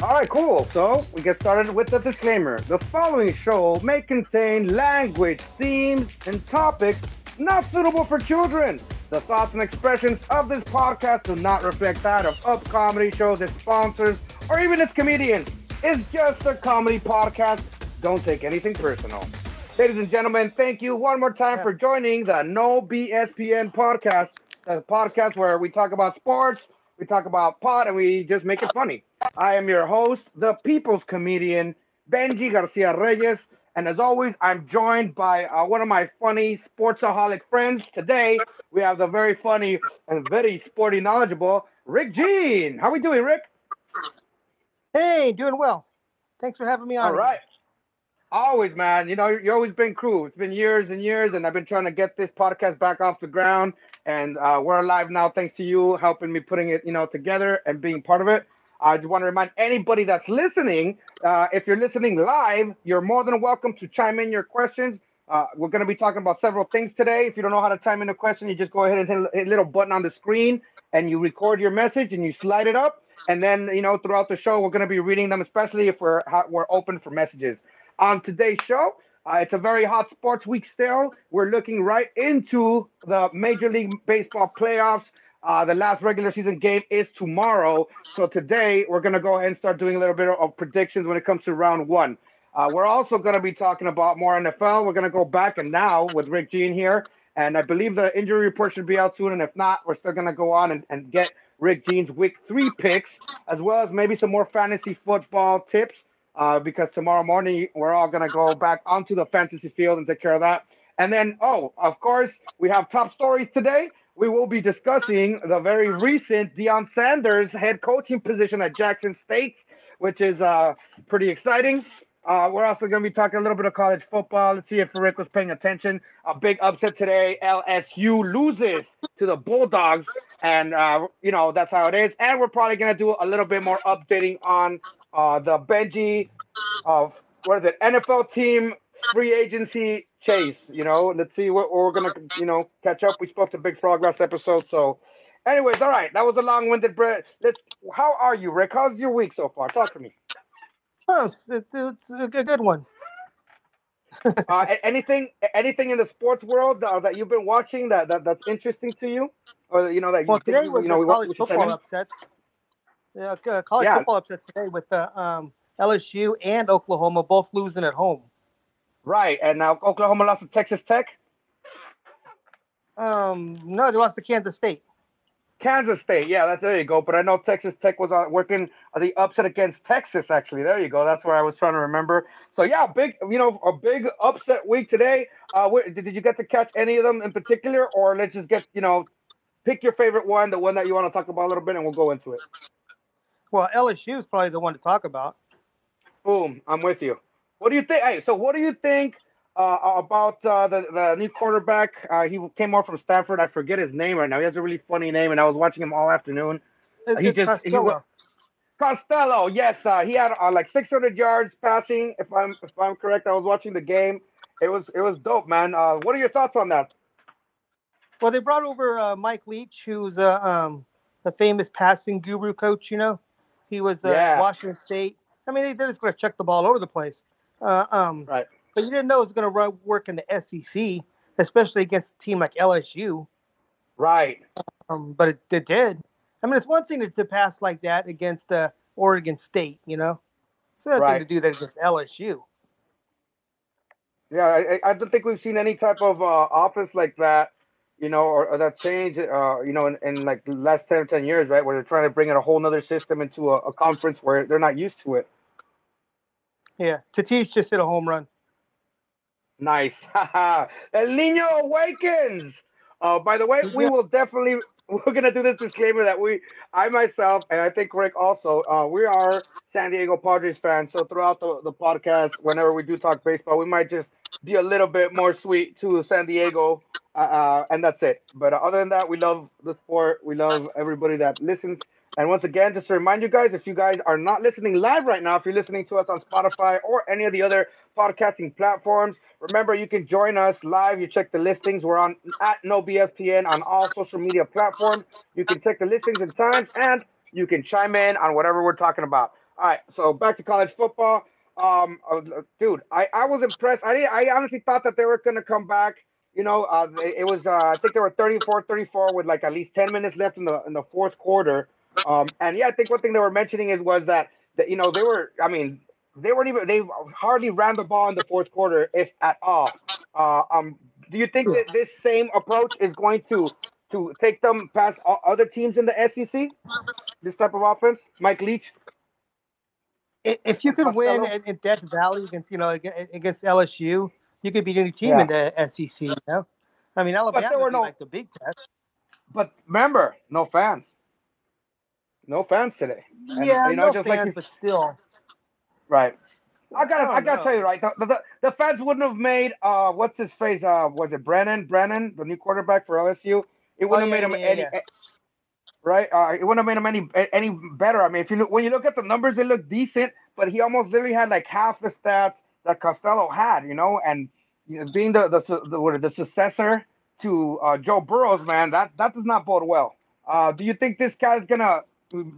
All right, cool. So we get started with the disclaimer. The following show may contain language, themes, and topics not suitable for children. The thoughts and expressions of this podcast do not reflect that of Up Comedy shows, its sponsors, or even its comedians. It's just a comedy podcast. Don't take anything personal. Ladies and gentlemen, thank you one more time for joining the No BSPN podcast, the podcast where we talk about sports, we talk about pot, and we just make it funny. I am your host, the people's comedian, Benji Garcia Reyes. And as always, I'm joined by uh, one of my funny sportsaholic friends. Today, we have the very funny and very sporty knowledgeable Rick Gene. How are we doing, Rick? Hey, doing well. Thanks for having me on. All right. Always, man. You know, you've always been crew. It's been years and years, and I've been trying to get this podcast back off the ground. And uh, we're alive now, thanks to you helping me putting it, you know, together and being part of it. I just want to remind anybody that's listening, uh, if you're listening live, you're more than welcome to chime in your questions. Uh, we're going to be talking about several things today. If you don't know how to chime in a question, you just go ahead and hit, hit a little button on the screen and you record your message and you slide it up. And then, you know, throughout the show, we're going to be reading them, especially if we're we're open for messages. On today's show, uh, it's a very hot sports week still. We're looking right into the Major League Baseball playoffs. Uh, the last regular season game is tomorrow. So today we're going to go ahead and start doing a little bit of predictions when it comes to round one. Uh, we're also going to be talking about more NFL. We're going to go back and now with Rick Gene here. And I believe the injury report should be out soon. And if not, we're still going to go on and, and get Rick Gene's week three picks, as well as maybe some more fantasy football tips. Uh, because tomorrow morning we're all going to go back onto the fantasy field and take care of that. And then, oh, of course, we have top stories today we will be discussing the very recent Deion Sanders head coaching position at Jackson State, which is uh, pretty exciting. Uh, we're also going to be talking a little bit of college football. Let's see if Rick was paying attention. A big upset today. LSU loses to the Bulldogs, and uh, you know that's how it is. And we're probably going to do a little bit more updating on uh, the Benji of what is it? NFL team free agency chase. You know, let's see what we're gonna, you know, catch up. We spoke to Big Frog last episode, so. Anyways, all right, that was a long-winded. Bre- let's. How are you, Rick? How's your week so far? Talk to me. Oh, it's, it's, a good one. uh, anything, anything in the sports world uh, that you've been watching that, that that's interesting to you, or you know that well, you, today was you know, college football upsets. Yeah, college yeah. football upsets today with uh, um, LSU and Oklahoma both losing at home. Right, and now Oklahoma lost to Texas Tech. Um, no, they lost to Kansas State. Kansas State, yeah, that's there you go. But I know Texas Tech was uh, working the upset against Texas. Actually, there you go. That's where I was trying to remember. So yeah, big, you know, a big upset week today. Uh, where, did you get to catch any of them in particular, or let's just get, you know, pick your favorite one, the one that you want to talk about a little bit, and we'll go into it. Well, LSU is probably the one to talk about. Boom, I'm with you. What do you think? Hey, so what do you think uh, about uh, the the new quarterback? Uh, he came off from Stanford. I forget his name right now. He has a really funny name, and I was watching him all afternoon. It's, he just Costello. He, Costello, yes, uh, he had uh, like 600 yards passing. If I'm if I'm correct, I was watching the game. It was it was dope, man. Uh, what are your thoughts on that? Well, they brought over Mike Leach, who's a um, a famous passing guru coach. You know, he was yeah. Washington State. I mean, they, are just going to check the ball over the place. Uh, um, right. But you didn't know it was going to work in the SEC, especially against a team like LSU. Right. Um, but it, it, did. I mean, it's one thing to, to pass like that against uh, Oregon State, you know. It's another right. thing to do that against LSU. Yeah, I, I don't think we've seen any type of uh, offense like that, you know, or, or that change, uh, you know, in, in, like the last 10, 10 years, right, where they're trying to bring in a whole other system into a, a conference where they're not used to it. Yeah, Tatis just hit a home run. Nice. El Nino awakens. Uh, by the way, we will definitely we're gonna do this disclaimer that we, I myself, and I think Rick also, uh, we are San Diego Padres fans. So throughout the, the podcast, whenever we do talk baseball, we might just be a little bit more sweet to San Diego, uh, uh and that's it. But other than that, we love the sport. We love everybody that listens and once again, just to remind you guys, if you guys are not listening live right now, if you're listening to us on Spotify or any of the other podcasting platforms, remember you can join us live. You check the listings. We're on at NoBSPN on all social media platforms. You can check the listings and times, and you can chime in on whatever we're talking about. All right, so back to college football. Um, uh, dude, I, I was impressed. I I honestly thought that they were gonna come back. You know, uh, it was uh, I think they were 34-34 with like at least 10 minutes left in the in the fourth quarter. Um, and yeah, I think one thing they were mentioning is was that that you know they were. I mean, they weren't even. They hardly ran the ball in the fourth quarter, if at all. Uh, um, do you think that this same approach is going to to take them past other teams in the SEC? This type of offense, Mike Leach. If you could win in Death Valley against you know against LSU, you could beat any team yeah. in the SEC. You know, I mean Alabama would no, like the Big Test. But remember, no fans. No fans today. And, yeah, you know, no just fans, like you, but still. Right. I gotta, I, I gotta tell you, right? The, the, the, fans wouldn't have made uh, what's his face? Uh, was it Brennan? Brennan, the new quarterback for LSU. It wouldn't oh, yeah, have made yeah, him yeah, any, right? Uh, it wouldn't have made him any any better. I mean, if you look when you look at the numbers, they look decent, but he almost literally had like half the stats that Costello had, you know, and you know, being the the the, the successor to uh, Joe Burrows, man, that that does not bode well. Uh, do you think this guy's gonna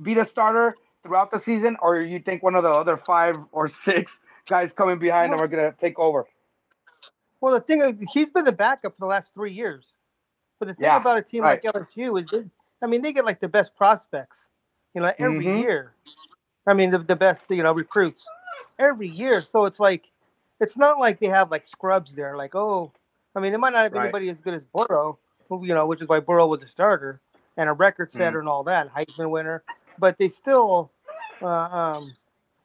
be the starter throughout the season, or you think one of the other five or six guys coming behind well, him are gonna take over? Well, the thing is, he's been the backup for the last three years. But the thing yeah, about a team right. like LSU is, they, I mean, they get like the best prospects, you know, every mm-hmm. year. I mean, the, the best, you know, recruits every year. So it's like, it's not like they have like scrubs there. Like, oh, I mean, they might not have right. anybody as good as Burrow, who, you know, which is why Burrow was a starter and a record setter mm. and all that, Heisman winner. But they still, uh, um,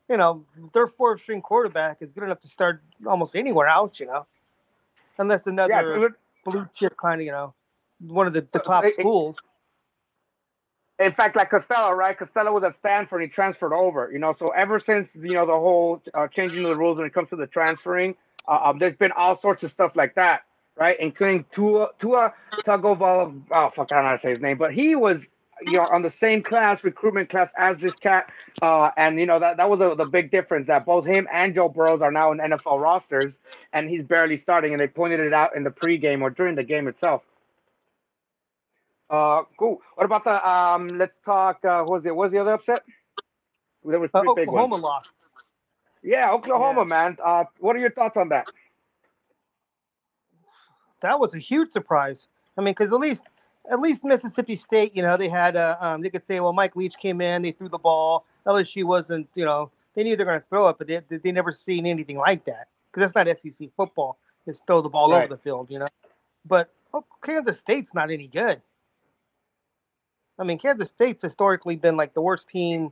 you know, their fourth string quarterback is good enough to start almost anywhere else, you know, unless another yeah, blue chip kind of, you know, one of the, the top schools. In fact, like Costello, right? Costello was at Stanford. He transferred over. You know, so ever since you know the whole uh, changing of the rules when it comes to the transferring, uh, um, there's been all sorts of stuff like that, right? Including Tua Tua Tagovailoa. Oh fuck, I don't know how to say his name, but he was you know on the same class recruitment class as this cat, uh, and you know that that was a, the big difference that both him and Joe Burrows are now in NFL rosters, and he's barely starting, and they pointed it out in the pregame or during the game itself. Uh, cool. What about the um? Let's talk. Uh, what was it? What was the other upset? There was uh, three uh, big Oklahoma ones. lost. Yeah, Oklahoma, yeah. man. Uh, what are your thoughts on that? That was a huge surprise. I mean, because at least, at least Mississippi State, you know, they had uh, um, they could say, well, Mike Leach came in, they threw the ball. LSU wasn't, you know, they knew they're going to throw it, but they they never seen anything like that because that's not SEC football. Just throw the ball right. over the field, you know. But oh, Kansas State's not any good. I mean, Kansas State's historically been like the worst team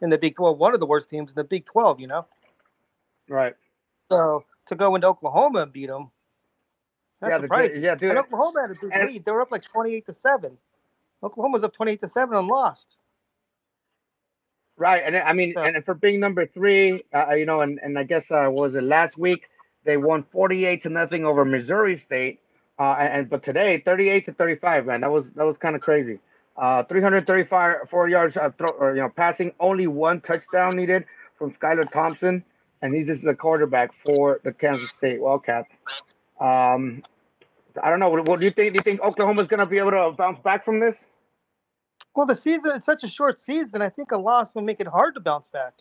in the Big 12, one of the worst teams in the Big 12, you know? Right. So to go into Oklahoma and beat them, that's yeah, surprising. The, yeah, dude. And Oklahoma had a big lead. They were up like 28 to 7. Oklahoma's up 28 to 7 and lost. Right. And I mean, so, and for being number three, uh, you know, and, and I guess, uh, was it last week? They won 48 to nothing over Missouri State. Uh, and, but today, 38 to 35, man, that was that was kind of crazy. Uh, 335 four yards uh, throw, or, you know passing, only one touchdown needed from Skylar Thompson, and he's just the quarterback for the Kansas State Wildcats. Um, I don't know. What, what, do you think? Do you think Oklahoma's going to be able to bounce back from this? Well, the season is such a short season. I think a loss will make it hard to bounce back.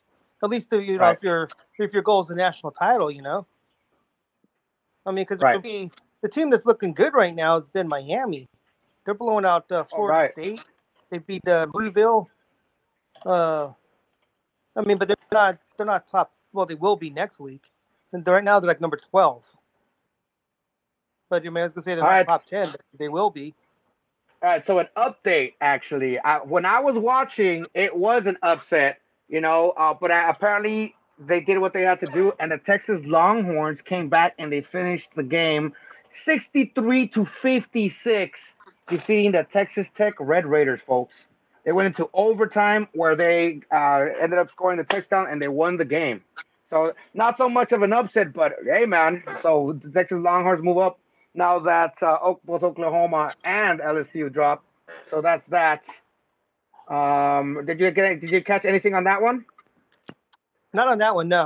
At least you know right. if your if your goal is a national title, you know. I mean, because right. the team that's looking good right now has been Miami. They're blowing out uh, Florida right. State. They beat uh, Louisville. Uh, I mean, but they're not they're not top. Well, they will be next week. And right now they're like number twelve. But you may was gonna say they're All not right. top ten. they will be. All right. So an update actually. I, when I was watching, it was an upset. You know, uh, but I, apparently they did what they had to do, and the Texas Longhorns came back and they finished the game 63 to 56 defeating the Texas Tech Red Raiders, folks. They went into overtime where they uh, ended up scoring the touchdown and they won the game. So not so much of an upset, but hey, man. So the Texas Longhorns move up now that uh, both Oklahoma and LSU dropped. So that's that. Um, did you get? Did you catch anything on that one? Not on that one, no.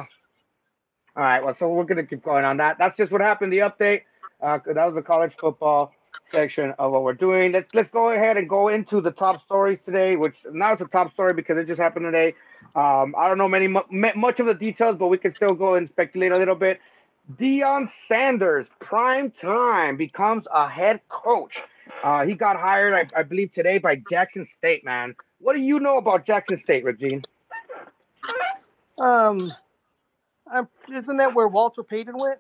All right. Well, so we're gonna keep going on that. That's just what happened. The update. Uh, that was the college football. section of what we're doing. Let's let's go ahead and go into the top stories today, which now it's a top story because it just happened today. Um, I don't know many much of the details, but we can still go and speculate a little bit. Deion Sanders, prime time, becomes a head coach. Uh, he got hired, I, I, believe, today by Jackson State. Man, what do you know about Jackson State, Rick Gene? Um, I'm, isn't that where Walter Payton went?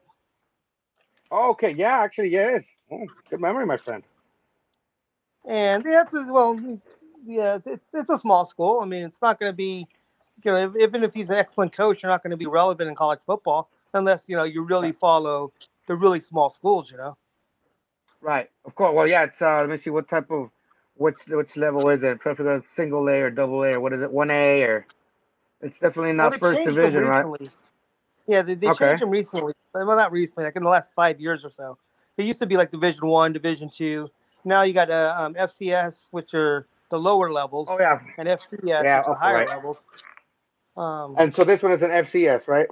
okay, yeah, actually, yes. Oh, good memory, my friend. And yeah, it's a, well, yeah, it's it's a small school. I mean, it's not going to be, you know, even if he's an excellent coach, you're not going to be relevant in college football unless you know you really follow the really small schools, you know. Right. Of course. Well, yeah. It's uh, let me see what type of which which level is it? Preferably single A or double A or what is it? One A or it's definitely not well, first division, right? Yeah, they, they okay. changed them recently. Well, not recently, like in the last five years or so. It used to be like Division One, Division Two. Now you got uh, um, FCS, which are the lower levels. Oh yeah. And FBS, yeah, which are higher right. levels. Um, and so this one is an FCS, right?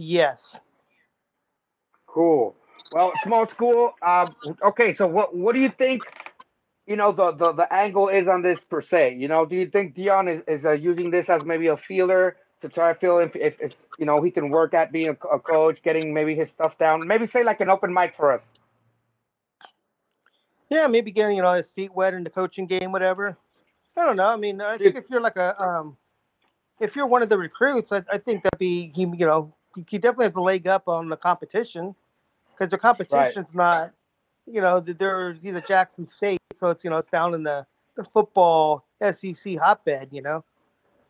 Yes. Cool. Well, small school. Um, okay, so what what do you think? You know the, the the angle is on this per se. You know, do you think Deion is is uh, using this as maybe a feeler to try to feel if, if, if you know he can work at being a, a, coach, getting maybe his stuff down. Maybe say like an open mic for us. Yeah, maybe getting you know his feet wet in the coaching game, whatever. I don't know. I mean, I think if you're like a um, if you're one of the recruits, I, I think that'd be he. You know, he definitely has a leg up on the competition because the competition's right. not. You know, he's a Jackson State, so it's you know it's down in the the football SEC hotbed. You know.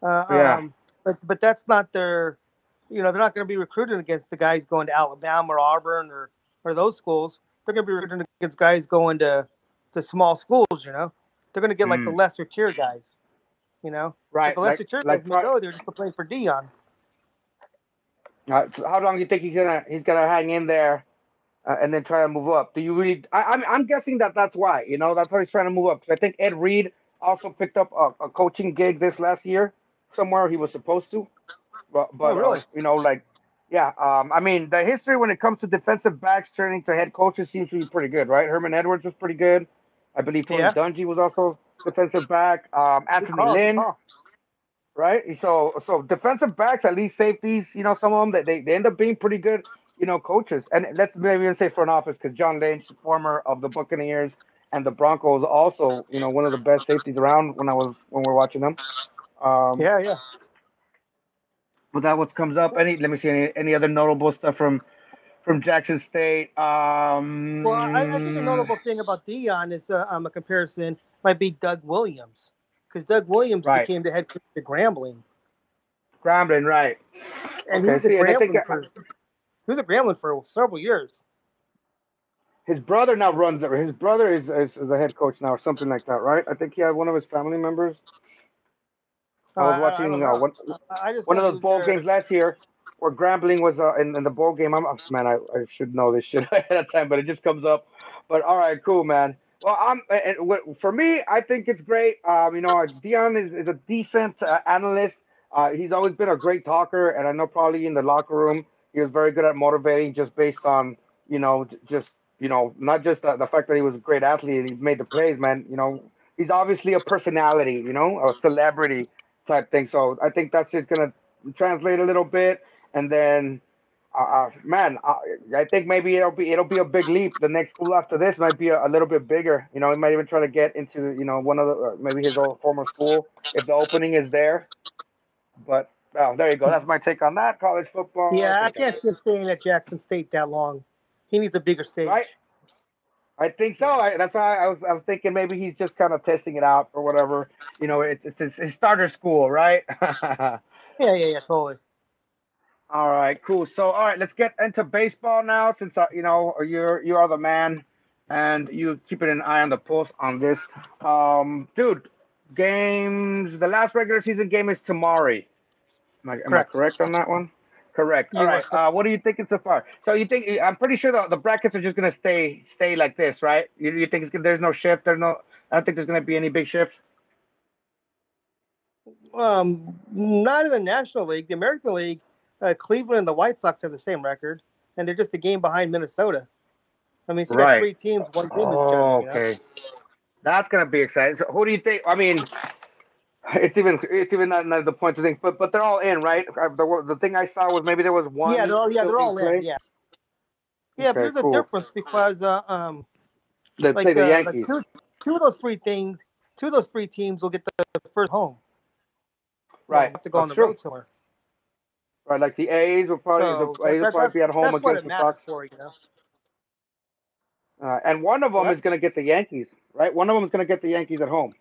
Uh, yeah. Um, but but that's not their, you know, they're not going to be recruiting against the guys going to Alabama or Auburn or or those schools. They're going to be recruiting against guys going to the small schools. You know, they're going to get like mm. the lesser tier guys. You know, right? the lesser like, tier like, guys go there just to play for Deion. Uh, how long do you think he's gonna he's gonna hang in there, uh, and then try to move up? Do you really? I, am I'm, I'm guessing that that's why. You know, that's why he's trying to move up. I think Ed Reed also picked up a, a coaching gig this last year somewhere he was supposed to. But, but oh, really? You know, like, yeah. Um, I mean, the history when it comes to defensive backs turning to head coaches seems to be pretty good, right? Herman Edwards was pretty good. I believe Tony yeah. Dungy was also defensive back. Um, Anthony Lynn, right? So, so defensive backs, at least safeties, you know, some of them they, they end up being pretty good, you know, coaches. And let's maybe even say front office because John Lynch, former of the Buccaneers and the Broncos, also, you know, one of the best safeties around when I was when we are watching them. Um, yeah, yeah. But that what comes up. Any? Let me see. Any any other notable stuff from from Jackson State? Um, well, I, I think a notable thing about Deion is uh, um, a comparison might be Doug Williams because Doug Williams right. became the head coach of Grambling. Grambling, right? And okay, he, was see, think, for, he was a Grambling for several years. His brother now runs it. His brother is, is, is the head coach now, or something like that, right? I think he had one of his family members. I was watching I, I uh, one, one of those bowl games last year where Grambling was uh, in, in the bowl game. I'm man, I, I should know this shit ahead of time, but it just comes up. But all right, cool, man. Well, I'm for me, I think it's great. Um, you know, Deion is, is a decent uh, analyst. Uh, he's always been a great talker, and I know probably in the locker room he was very good at motivating, just based on you know, just you know, not just the, the fact that he was a great athlete and he made the plays, man. You know, he's obviously a personality, you know, a celebrity type thing. So I think that's just gonna translate a little bit, and then, uh, uh man, I, I, think maybe it'll be it'll be a big leap. The next school after this might be a, a little bit bigger. You know, he might even try to get into you know one of the uh, maybe his old former school if the opening is there. But oh, there you go. That's my take on that college football. Yeah, I can't see staying at Jackson State that long. He needs a bigger stage. Right. I think so. I, that's why I was I was thinking maybe he's just kind of testing it out or whatever. You know, it's it's his, his starter school, right? yeah, yeah, yeah, totally. All right, cool. So, all right, let's get into baseball now, since uh, you know you're you are the man, and you keeping an eye on the pulse on this. Um, dude, games. The last regular season game is tomorrow. Am I, am I correct on that one? Correct. All right. Uh, what are you thinking so far? So you think I'm pretty sure the, the brackets are just gonna stay stay like this, right? You, you think there's no shift? There's no. I don't think there's gonna be any big shift. Um, not in the National League. The American League, uh, Cleveland and the White Sox have the same record, and they're just a game behind Minnesota. I mean, she right. got three teams, one team. Oh, okay. Know? That's gonna be exciting. So who do you think? I mean, it's even it's even not, not the point to think, but but they're all in, right? Uh, the, the thing I saw was maybe there was one. Yeah, they're all, yeah, they're all in. Yeah. Yeah, okay, but there's cool. a difference because uh, um, they like, play the uh, Yankees. Like two, two of those three things, two of those three teams will get the first home. Right. Have to go That's on the true. road somewhere. Right, like the A's will probably so, the A's will probably be at home against the Sox. For, you know? uh, and one of them what? is going to get the Yankees, right? One of them is going to get the Yankees at home.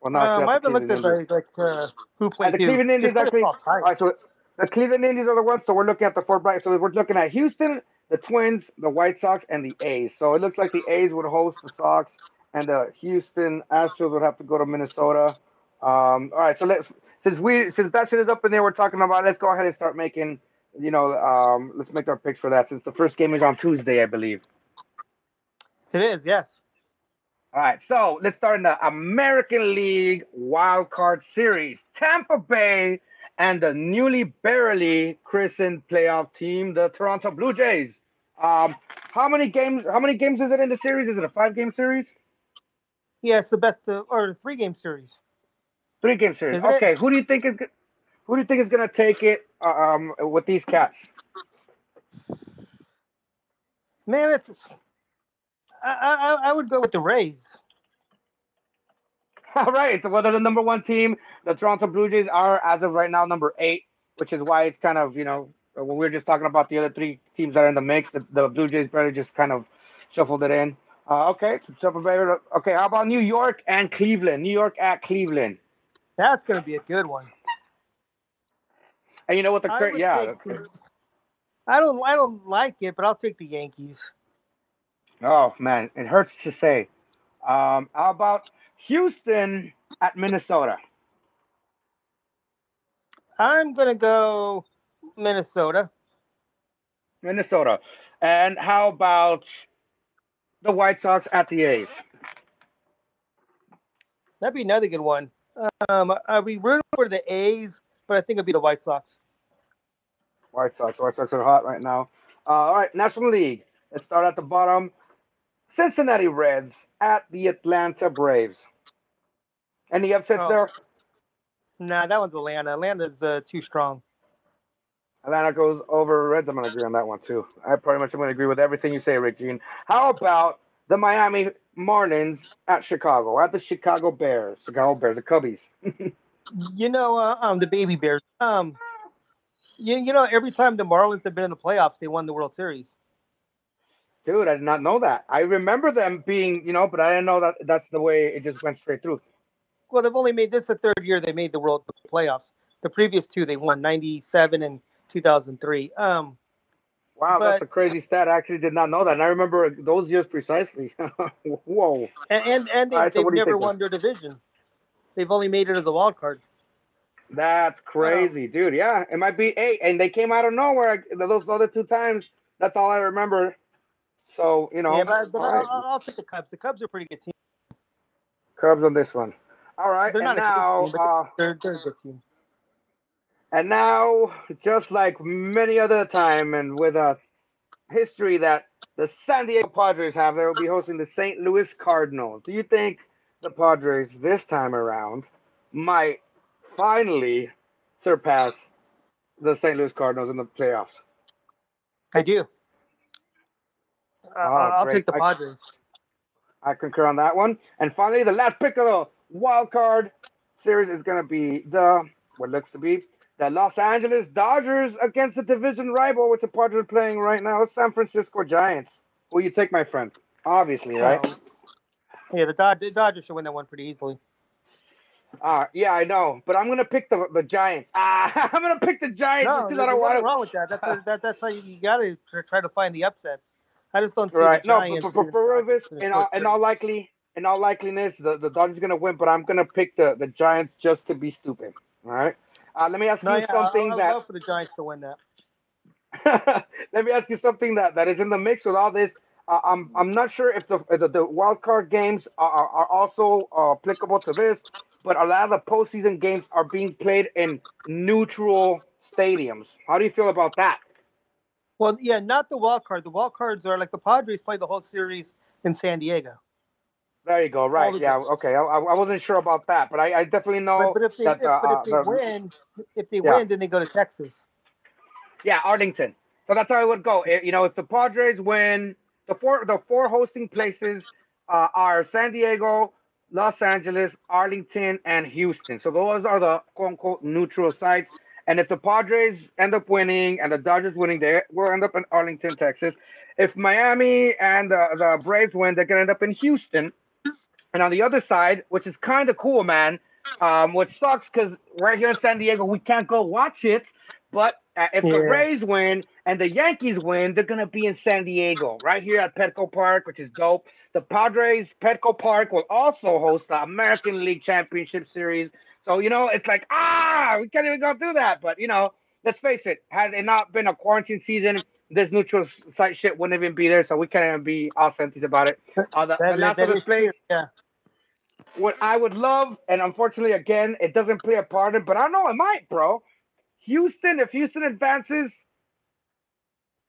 Well, not um, I haven't looked at like, like uh, who plays. the Cleveland Indians actually. All right, so the Cleveland Indians are the ones. So we're looking at the four bright. So we're looking at Houston, the Twins, the White Sox, and the A's. So it looks like the A's would host the Sox, and the Houston Astros would have to go to Minnesota. Um, all right, so let's since we since that shit is up in there, we're talking about. Let's go ahead and start making. You know, um, let's make our picks for that since the first game is on Tuesday, I believe. It is, yes. All right, so let's start in the American League Wild Card Series. Tampa Bay and the newly barely christened playoff team, the Toronto Blue Jays. Um, how many games? How many games is it in the series? Is it a five-game series? Yeah, the best, uh, or three-game series. Three game series. Isn't okay, it? who do you think is who do you think is going to take it uh, um, with these cats? Man, it's I, I I would go with the Rays. All right. So, well, they're the number one team. The Toronto Blue Jays are, as of right now, number eight, which is why it's kind of you know when we were just talking about the other three teams that are in the mix, the, the Blue Jays probably just kind of shuffled it in. Uh, okay, okay. How about New York and Cleveland? New York at Cleveland. That's going to be a good one. And you know what the cra- yeah. I don't I don't like it, but I'll take the Yankees. Oh man, it hurts to say. Um, how about Houston at Minnesota? I'm gonna go Minnesota. Minnesota. And how about the White Sox at the A's? That'd be another good one. Um, I'll be rooting for the A's, but I think it'd be the White Sox. White Sox. White Sox are hot right now. Uh, all right, National League. Let's start at the bottom. Cincinnati Reds at the Atlanta Braves. Any upsets oh. there? Nah, that one's Atlanta. Atlanta's uh, too strong. Atlanta goes over Reds. I'm going to agree on that one too. I pretty much am going to agree with everything you say, Rick Gene. How about the Miami Marlins at Chicago, at the Chicago Bears, Chicago Bears, the Cubbies. you know, uh, um, the baby Bears. Um, you, you know, every time the Marlins have been in the playoffs, they won the World Series. Dude, I did not know that. I remember them being, you know, but I didn't know that that's the way it just went straight through. Well, they've only made this the third year they made the World playoffs. The previous two they won, '97 and 2003. Um, Wow, but, that's a crazy stat. I actually did not know that. And I remember those years precisely. Whoa. And and, and they, have right, so never won their division. They've only made it as a wild card. That's crazy, dude. Yeah, it might be eight, and they came out of nowhere. Those other two times, that's all I remember. So you know, yeah, but, but I'll, right. I'll, take the Cubs. The Cubs are a pretty good team. Cubs on this one. All right, they're not now, a good team, uh, they're, they're a good team. And now, just like many other time, and with a history that the San Diego Padres have, they will be hosting the St. Louis Cardinals. Do you think the Padres this time around might finally surpass the St. Louis Cardinals in the playoffs? I do. Oh, I'll great. take the Padres. I, I, concur on that one. And finally, the last pick of the wild card series is going to be the what looks to be the Los Angeles Dodgers against the division rival, which the Padres are playing right now, San Francisco Giants. Who you take, my friend? Obviously, right? Um, yeah, the, Dod- the Dodgers should win that one pretty easily. Uh, yeah, I know, but I'm gonna pick the the Giants. Ah, I'm gonna pick the Giants no, because I don't want wrong with that. That's a, that, that's how you, you got to try to find the upsets. I just don't see right. the Giants. No, for, for, for in, all, in all likely, in all likeliness, the the Dodgers gonna win, but I'm gonna pick the the Giants just to be stupid. All right. Uh, let me ask no, you yeah, something I, I that. for the Giants to win that. let me ask you something that, that is in the mix with all this. Uh, I'm I'm not sure if the the, the wild card games are, are also uh, applicable to this, but a lot of the postseason games are being played in neutral stadiums. How do you feel about that? Well, yeah, not the wild card. The wild cards are like the Padres play the whole series in San Diego. There you go. Right. Yeah. Okay. I, I wasn't sure about that, but I, I definitely know but, but if they, that. If, uh, but if they uh, win, if they yeah. win, then they go to Texas. Yeah, Arlington. So that's how it would go. You know, if the Padres win, the four the four hosting places uh, are San Diego, Los Angeles, Arlington, and Houston. So those are the quote unquote neutral sites. And if the Padres end up winning and the Dodgers winning, they will end up in Arlington, Texas. If Miami and the, the Braves win, they're gonna end up in Houston. And on the other side, which is kind of cool, man, um, which sucks because right here in San Diego, we can't go watch it. But uh, if yeah. the Rays win and the Yankees win, they're gonna be in San Diego, right here at Petco Park, which is dope. The Padres Petco Park will also host the American League Championship Series. So you know, it's like ah, we can't even go do that. But you know, let's face it, had it not been a quarantine season, this neutral site shit wouldn't even be there. So we can't even be authentic about it. Uh, the, the last other yeah. What I would love, and unfortunately, again, it doesn't play a part in, but I know it might, bro Houston, if Houston advances,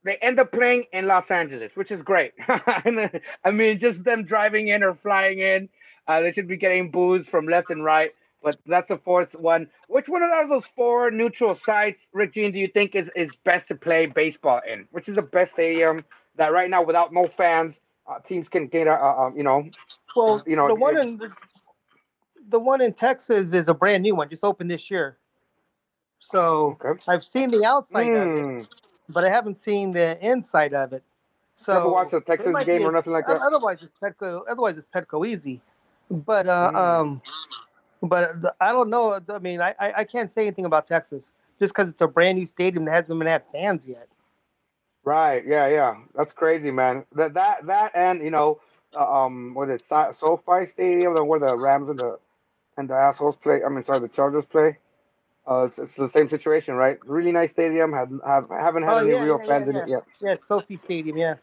they end up playing in Los Angeles, which is great. I mean, just them driving in or flying in, uh, they should be getting booze from left and right. But that's the fourth one. Which one of those four neutral sites, Rick Gene, do you think is, is best to play baseball in? Which is the best stadium that right now, without no fans, uh, teams can get, uh, uh, you know, well, you know, the one in the, the one in Texas is a brand new one, just opened this year. So okay. I've seen the outside mm. of it, hmm. but I haven't seen the inside of it. So never watched a Texas game or nothing like that. Otherwise, it's Petco. Otherwise, it's Petco easy. But uh, mm. um, but I don't know. I mean, I I can't say anything about Texas just because it's a brand new stadium that hasn't even had fans yet. Right. Yeah. Yeah. That's crazy, man. That that that and you know, uh, um, what is it, SoFi Stadium, where the Rams and the and the assholes play. I mean, sorry, the Chargers play. Uh, it's, it's, the same situation, right? Really nice stadium. Have, have haven't had oh, any yeah, real yeah, fans yeah, in it yet. Yeah, SoFi Stadium. Yeah,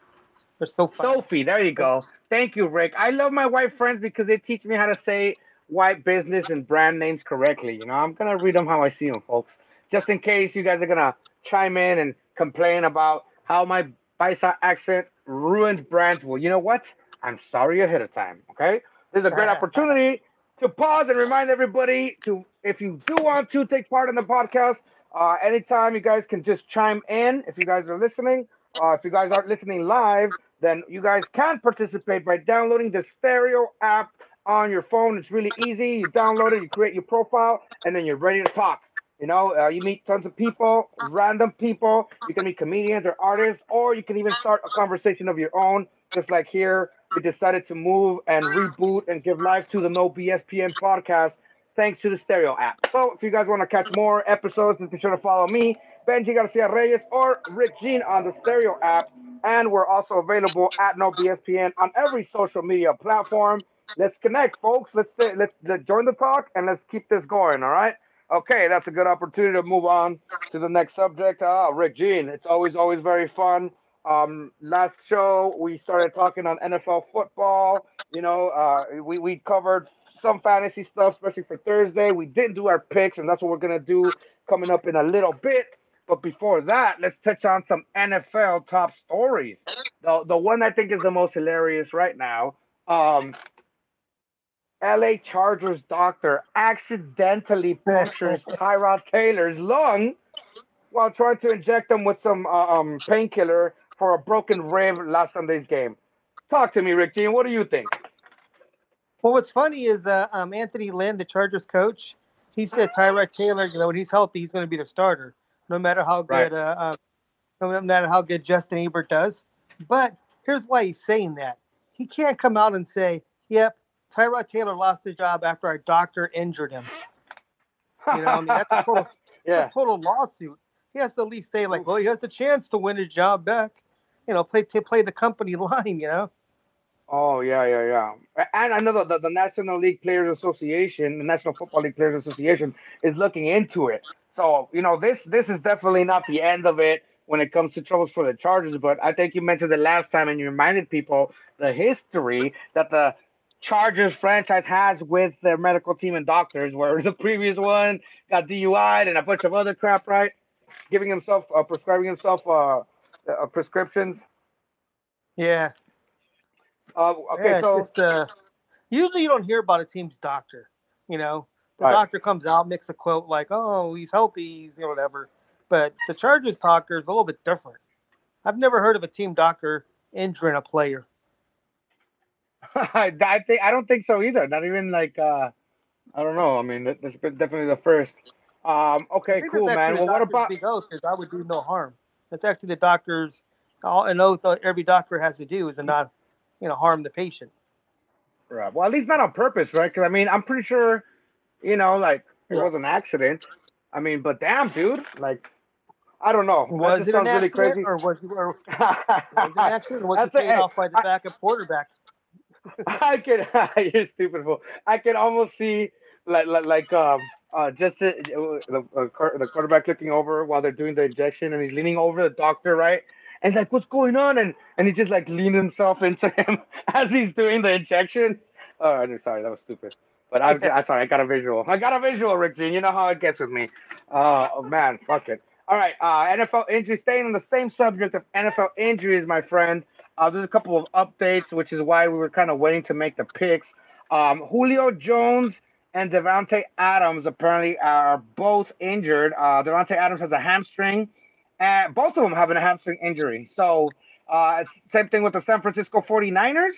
they're so fun. SoFi. There you go. Thank you, Rick. I love my white friends because they teach me how to say white business and brand names correctly. You know, I'm gonna read them how I see them, folks, just in case you guys are gonna chime in and complain about how my Paisa accent ruined brands. Well, you know what? I'm sorry ahead of time. Okay, this is a great opportunity to pause and remind everybody to, if you do want to take part in the podcast, uh, anytime you guys can just chime in. If you guys are listening, uh, if you guys aren't listening live, then you guys can participate by downloading the Stereo app on your phone. It's really easy. You download it, you create your profile, and then you're ready to talk. You know, uh, you meet tons of people, random people. You can meet comedians or artists, or you can even start a conversation of your own, just like here we decided to move and reboot and give life to the No BSPN podcast thanks to the Stereo app. So if you guys want to catch more episodes, be sure to follow me, Benji Garcia Reyes, or Rick Gene on the Stereo app. And we're also available at No BSPN on every social media platform. Let's connect, folks. Let's stay, let's, let's join the talk and let's keep this going. All right. Okay, that's a good opportunity to move on to the next subject. Uh, Rick Gene, it's always always very fun um, last show we started talking on NFL football. You know, uh, we we covered some fantasy stuff, especially for Thursday. We didn't do our picks, and that's what we're gonna do coming up in a little bit. But before that, let's touch on some NFL top stories. The the one I think is the most hilarious right now. Um, LA Chargers doctor accidentally punctures Tyrod Taylor's lung while trying to inject him with some uh, um, painkiller for a broken rib last Sunday's game. Talk to me, Rick Gene. What do you think? Well, what's funny is uh, um, Anthony Lynn, the Chargers coach, he said Tyrod Taylor, you know, when he's healthy, he's going to be the starter, no matter how good, right. uh, uh, no matter how good Justin Herbert does. But here's why he's saying that: he can't come out and say, "Yep, Tyrod Taylor lost his job after our doctor injured him." You know, I mean, that's a total, yeah. a total lawsuit. He has to at least say, like, well, he has the chance to win his job back you know, play to play the company line, you know. Oh yeah, yeah, yeah. And I know the, the National League Players Association, the National Football League Players Association, is looking into it. So you know, this this is definitely not the end of it when it comes to troubles for the Chargers. But I think you mentioned it last time, and you reminded people the history that the Chargers franchise has with their medical team and doctors, where the previous one got DUI'd and a bunch of other crap, right? Giving himself, uh, prescribing himself uh, uh, prescriptions. Yeah. Uh, okay, yeah, so uh, usually you don't hear about a team's doctor. You know, the right. doctor comes out, makes a quote like, "Oh, he's healthy," he's you know, whatever. But the Chargers doctor is a little bit different. I've never heard of a team doctor injuring a player. I think I don't think so either. Not even like uh, I don't know. I mean, this is definitely the first. Um, okay, cool, man. Well, what about because I would do no harm. That's actually the doctor's all an oath every doctor has to do is to not, you know, harm the patient. Right. Well, at least not on purpose, right? Because I mean, I'm pretty sure, you know, like it was an accident. I mean, but damn, dude, like I don't know. Was it an accident, really or was, or, was it an accident, or was he paid off by the backup quarterback? I can. you're stupid fool. I can almost see like like, like um uh just the, the the quarterback looking over while they're doing the injection, and he's leaning over the doctor, right? And he's like, "What's going on?" And and he just like leaned himself into him as he's doing the injection. Oh, I'm sorry, that was stupid. But I, I'm sorry, I got a visual. I got a visual, Rick Gene. You know how it gets with me. Uh, oh man, fuck it. All right, uh, NFL injuries. Staying on the same subject of NFL injuries, my friend. Uh, there's a couple of updates, which is why we were kind of waiting to make the picks. Um, Julio Jones and Davante Adams apparently are both injured. Uh, Davante Adams has a hamstring, and both of them have a hamstring injury. So, uh, same thing with the San Francisco 49ers.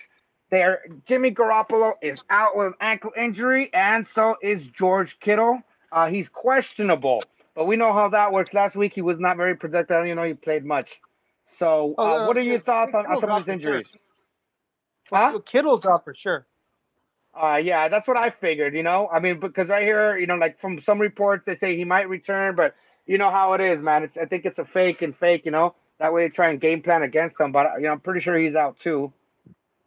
There, Jimmy Garoppolo is out with an ankle injury, and so is George Kittle. Uh, he's questionable, but we know how that works. Last week he was not very productive. I don't even know he played much. So, oh, uh, what are your thoughts on, on some of his injuries? Sure. Huh? Kittle's up for sure. Uh, yeah, that's what I figured. You know, I mean, because right here, you know, like from some reports, they say he might return, but you know how it is, man. It's I think it's a fake and fake. You know, that way they try and game plan against him. But you know, I'm pretty sure he's out too.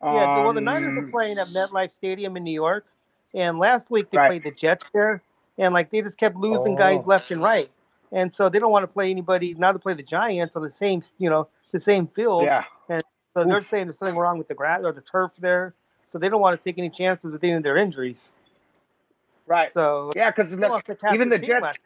Yeah, um, well, the Niners are um, playing at MetLife Stadium in New York, and last week they right. played the Jets there, and like they just kept losing oh. guys left and right, and so they don't want to play anybody now to play the Giants on the same, you know, the same field. Yeah. And so Oof. they're saying there's something wrong with the grass or the turf there. So they don't want to take any chances with any of their injuries. Right. So yeah, because even the Jets.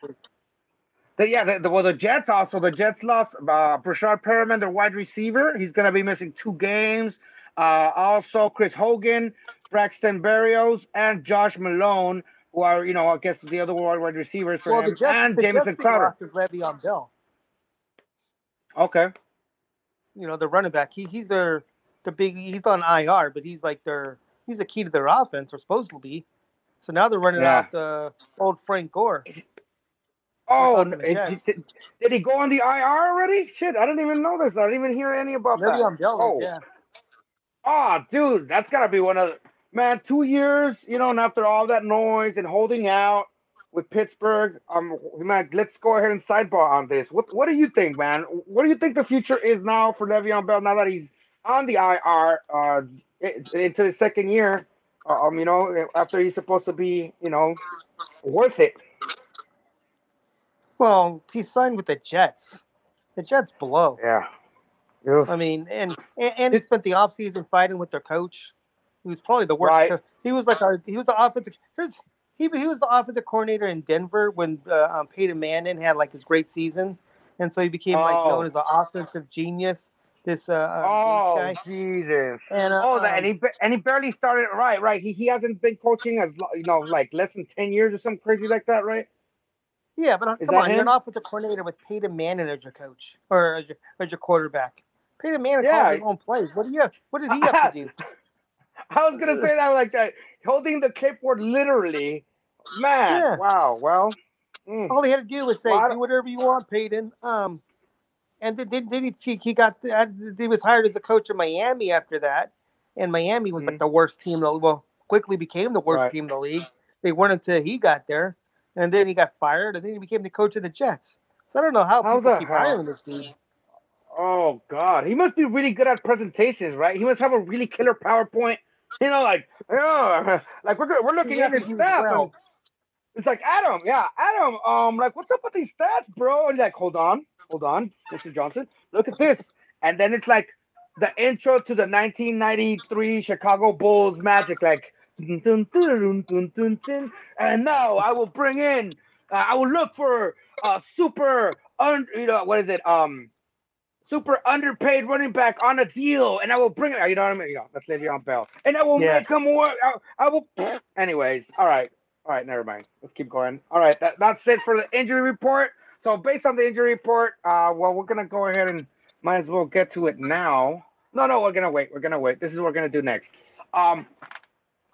The, yeah, the, the, well, the Jets also the Jets lost uh, Breshad Perriman, their wide receiver. He's going to be missing two games. Uh, also, Chris Hogan, Braxton Berrios, and Josh Malone, who are you know I guess the other wide receivers for well, him, Jets, and Jamison Crowder. Le'Veon Bell. Okay you know, the running back. He he's their the big he's on IR, but he's like their he's the key to their offense, or supposed to be. So now they're running yeah. out the old Frank Gore. Oh, did, did, did, he go on the IR already? Shit, I didn't even know this. I didn't even hear any about Maybe that. I'm jealous, oh. yeah. Oh, dude, that's gotta be one of the man. Two years, you know, and after all that noise and holding out, with Pittsburgh. Um, man, let's go ahead and sidebar on this. What What do you think, man? What do you think the future is now for Le'Veon Bell now that he's on the IR uh, into the second year? Uh, um, you know, after he's supposed to be, you know, worth it. Well, he signed with the Jets. The Jets blow. Yeah. I mean, and and, he spent the offseason fighting with their coach. He was probably the worst. Right. He was like our. He was the offensive. Here's he he was the offensive coordinator in Denver when uh, um, Peyton Manning had like his great season, and so he became like known oh. as the offensive genius. This uh, uh oh guy. Jesus! And, uh, oh, that, and he and he barely started right, right. He he hasn't been coaching as you know like less than ten years or something crazy like that, right? Yeah, but uh, Is come on, him? you're an offensive coordinator with Peyton Manning as your coach or as your, as your quarterback. Peyton Manning yeah. calls his own plays. What do you have, What did he have to do? I was gonna say that like that, holding the clipboard literally. Man, yeah. wow. Well, mm. all he had to do was say, well, "Do whatever you want, Peyton." Um, and then, then he, he got he was hired as a coach in Miami after that, and Miami was mm-hmm. like the worst team. Well, quickly became the worst right. team in the league. They weren't until he got there, and then he got fired, and then he became the coach of the Jets. So I don't know how, how people keep hiring this dude. Oh God, he must be really good at presentations, right? He must have a really killer PowerPoint you know, like, yeah, like we're we're looking at these stats. it's like Adam, yeah, Adam. Um, like, what's up with these stats, bro? And like, hold on, hold on, Mr. Johnson, look at this. And then it's like the intro to the 1993 Chicago Bulls Magic, like, dun, dun, dun, and now I will bring in, uh, I will look for a super, un, you know, what is it? Um, super underpaid running back on a deal, and I will bring it. You know what I mean? You know, that's Le'Veon Bell, and I will yeah. make him work. I, I will. Anyways, all right, all right, never mind. Let's keep going. All right, that, that's it for the injury report. So based on the injury report, uh, well, we're gonna go ahead and might as well get to it now. No, no, we're gonna wait. We're gonna wait. This is what we're gonna do next. Um,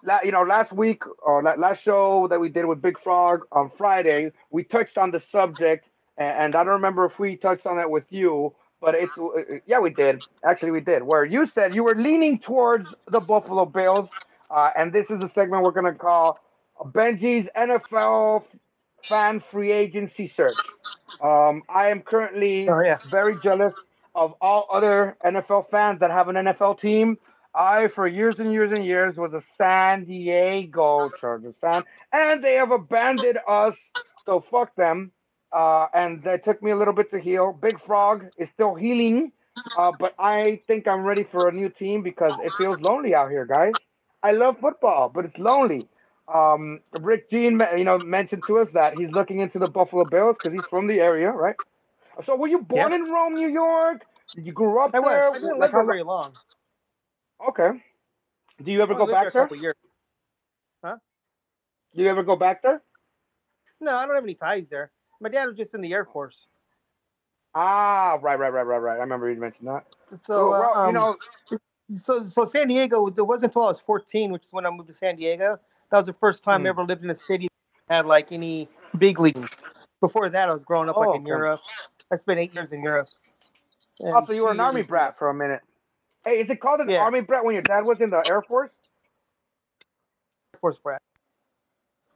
la- you know, last week or last show that we did with Big Frog on Friday, we touched on the subject, and, and I don't remember if we touched on that with you, but it's uh, yeah, we did. Actually, we did. Where you said you were leaning towards the Buffalo Bills, uh, and this is a segment we're gonna call Benji's NFL fan free agency search. Um, I am currently oh, yeah. very jealous of all other NFL fans that have an NFL team. I, for years and years and years, was a San Diego Chargers fan, and they have abandoned us. So fuck them. Uh, and it took me a little bit to heal. Big Frog is still healing, uh, but I think I'm ready for a new team because it feels lonely out here, guys. I love football, but it's lonely. Um, Rick Gene, you know, mentioned to us that he's looking into the Buffalo Bills because he's from the area, right? So, were you born in Rome, New York? Did you grow up I there? Was. I didn't live there very long. Okay. Do you ever go back there? Years. Huh? Do you ever go back there? No, I don't have any ties there. My dad was just in the Air Force. Ah, right, right, right, right, right. I remember you mentioned that. So, well, um, you know, so so San Diego. It wasn't until I was 14, which is when I moved to San Diego. That was the first time mm. I ever lived in a city that had like any big leagues. Before that, I was growing up oh, like in okay. Europe. I spent eight years in Europe. oh, so you were an army brat for a minute. Hey, is it called an yeah. army brat when your dad was in the Air Force? Air Force brat.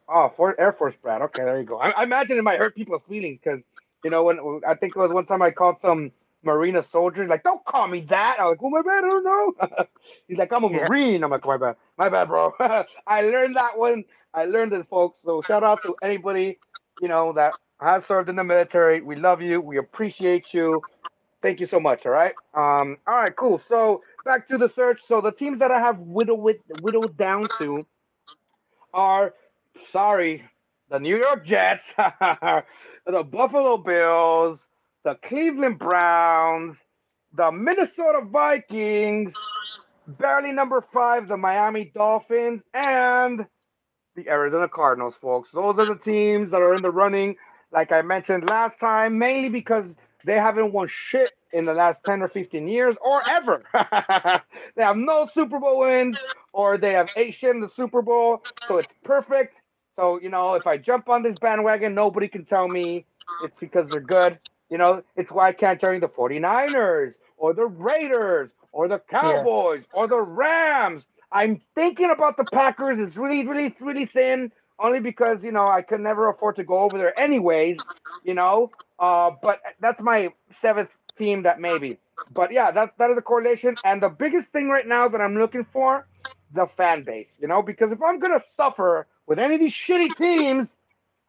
Oh, for Air Force Brad. Okay, there you go. I, I imagine it might hurt people's feelings because you know when I think it was one time I called some Marina soldier like, "Don't call me that." I was like, "Well, my bad. I don't know." He's like, "I'm a. Marine." I'm like, "My bad, my bad, bro." I learned that one. I learned it, folks. So shout out to anybody you know that have served in the military. We love you. We appreciate you. Thank you so much. All right. Um. All right. Cool. So back to the search. So the teams that I have whittled it whittled down to are sorry, the New York Jets, the Buffalo Bills, the Cleveland Browns, the Minnesota Vikings, barely number five, the Miami Dolphins, and the Arizona Cardinals, folks. Those are the teams that are in the running like I mentioned last time, mainly because they haven't won shit in the last 10 or 15 years or ever. they have no Super Bowl wins or they have eight shit in the Super Bowl. So it's perfect. So, you know, if I jump on this bandwagon, nobody can tell me it's because they're good. You know, it's why I can't join the 49ers or the Raiders or the Cowboys yeah. or the Rams. I'm thinking about the Packers. It's really, really, really thin only because you know I could never afford to go over there anyways, you know. Uh, but that's my seventh team that maybe. But yeah, that's that is the correlation. And the biggest thing right now that I'm looking for, the fan base, you know, because if I'm gonna suffer with any of these shitty teams,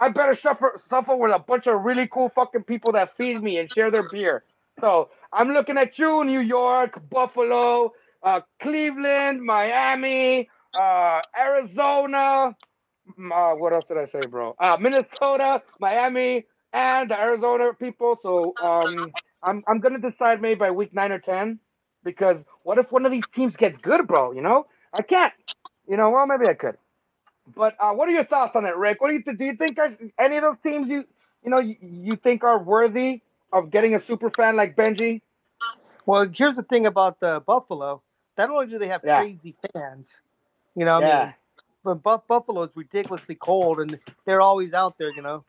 I better suffer suffer with a bunch of really cool fucking people that feed me and share their beer. So I'm looking at you, New York, Buffalo, uh, Cleveland, Miami, uh, Arizona, uh, what else did I say, bro? Uh, Minnesota, Miami, and the Arizona people. So um, I'm I'm gonna decide maybe by week nine or ten, because what if one of these teams gets good, bro? You know, I can't. You know, well maybe I could. But uh, what are your thoughts on it, Rick? What do you th- do? You think any of those teams you you know you, you think are worthy of getting a super fan like Benji? Well, here's the thing about the Buffalo. Not only do they have yeah. crazy fans, you know, yeah. I mean, but Buff- Buffalo is ridiculously cold, and they're always out there. You know,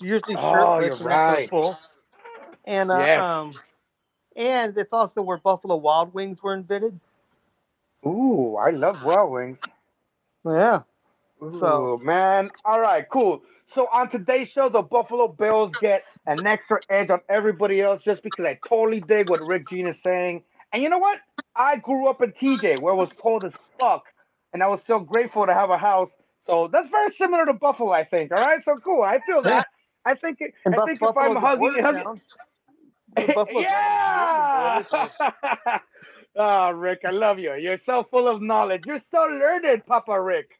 usually oh, shirtless oh, right. full. And uh, yes. um, and it's also where Buffalo Wild Wings were invented. Ooh, I love Wild Wings. Yeah. Ooh, so man, all right, cool. So on today's show, the Buffalo Bills get an extra edge on everybody else just because I totally dig what Rick Gene is saying. And you know what? I grew up in TJ where it was cold as fuck and I was so grateful to have a house. So that's very similar to Buffalo, I think. All right, so cool. I feel that. I think. It, I think if I'm hugging, hugging yeah. oh, Rick, I love you. You're so full of knowledge. You're so learned, Papa Rick.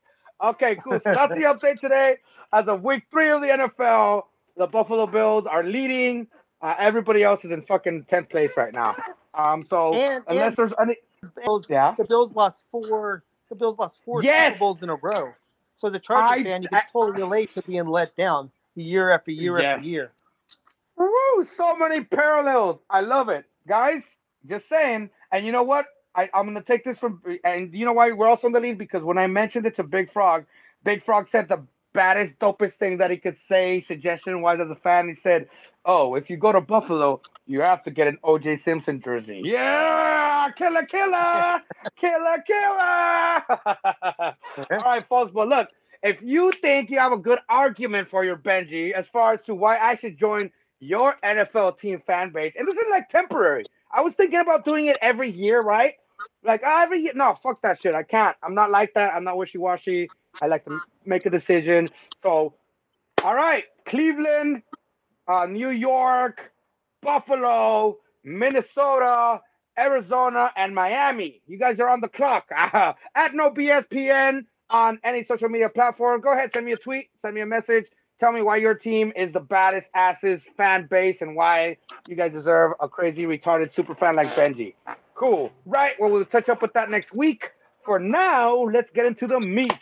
Okay, cool. So that's the update today. As of week three of the NFL, the Buffalo Bills are leading Uh, everybody else is in fucking tenth place right now. Um, so and, unless and there's any, Bills, yeah, the Bills lost four. The Bills lost four yes! Super Bowls in a row. So the Chargers I, fan, you can I, totally relate to being let down year after year after year. Woo! So many parallels. I love it, guys. Just saying. And you know what? I, I'm gonna take this from. And you know why we're also in the lead because when I mentioned it to Big Frog, Big Frog said the baddest, dopest thing that he could say, suggestion wise as a fan. He said, "Oh, if you go to Buffalo, you have to get an OJ Simpson jersey." Yeah, killer, killer, killer, killer. All right, folks. But look, if you think you have a good argument for your Benji as far as to why I should join your NFL team fan base, and this is like temporary. I was thinking about doing it every year, right? Like every year. No, fuck that shit. I can't. I'm not like that. I'm not wishy washy. I like to make a decision. So, all right, Cleveland, uh, New York, Buffalo, Minnesota, Arizona, and Miami. You guys are on the clock. At no BSPN on any social media platform. Go ahead, send me a tweet, send me a message. Tell me why your team is the baddest asses fan base and why you guys deserve a crazy retarded super fan like Benji. Cool. Right. Well, we'll touch up with that next week. For now, let's get into the meat.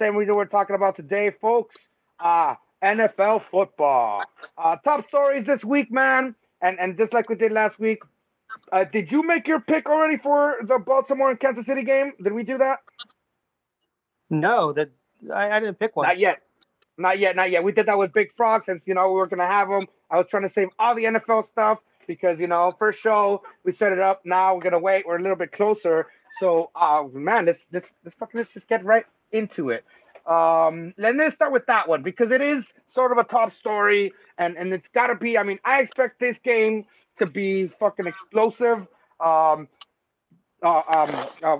Same reason we're talking about today, folks. Uh, NFL football. Uh, top stories this week, man. And and just like we did last week, uh, did you make your pick already for the Baltimore and Kansas City game? Did we do that? No, that I, I didn't pick one. Not yet. Not yet, not yet. We did that with Big Frog since you know we were gonna have them. I was trying to save all the NFL stuff because you know first show we set it up. Now we're gonna wait. We're a little bit closer. So, uh, man, this this fucking let's just get right into it. Um, let me start with that one because it is sort of a top story, and and it's got to be. I mean, I expect this game to be fucking explosive. Um, uh, um, uh,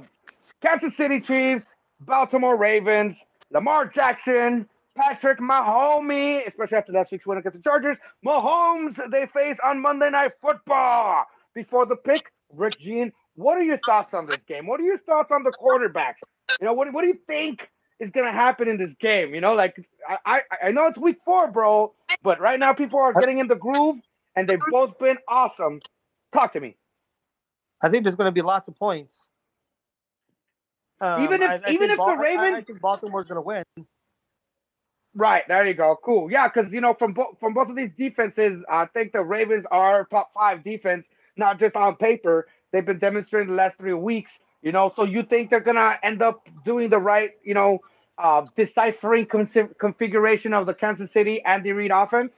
Kansas City Chiefs, Baltimore Ravens, Lamar Jackson, Patrick Mahomes, especially after last week's win against the Chargers. Mahomes, they face on Monday Night Football. Before the pick, Rick Gene, what are your thoughts on this game? What are your thoughts on the quarterbacks? You know, what, what do you think is going to happen in this game? You know, like, I, I, I know it's week four, bro, but right now people are getting in the groove and they've both been awesome. Talk to me. I think there's going to be lots of points. Um, even if I, I even if the Ravens, I, I think Baltimore's going to win. Right there you go. Cool. Yeah, because you know from bo- from both of these defenses, I think the Ravens are top five defense, not just on paper. They've been demonstrating the last three weeks. You know, so you think they're gonna end up doing the right, you know, uh, deciphering configuration of the Kansas City Andy Reid offense?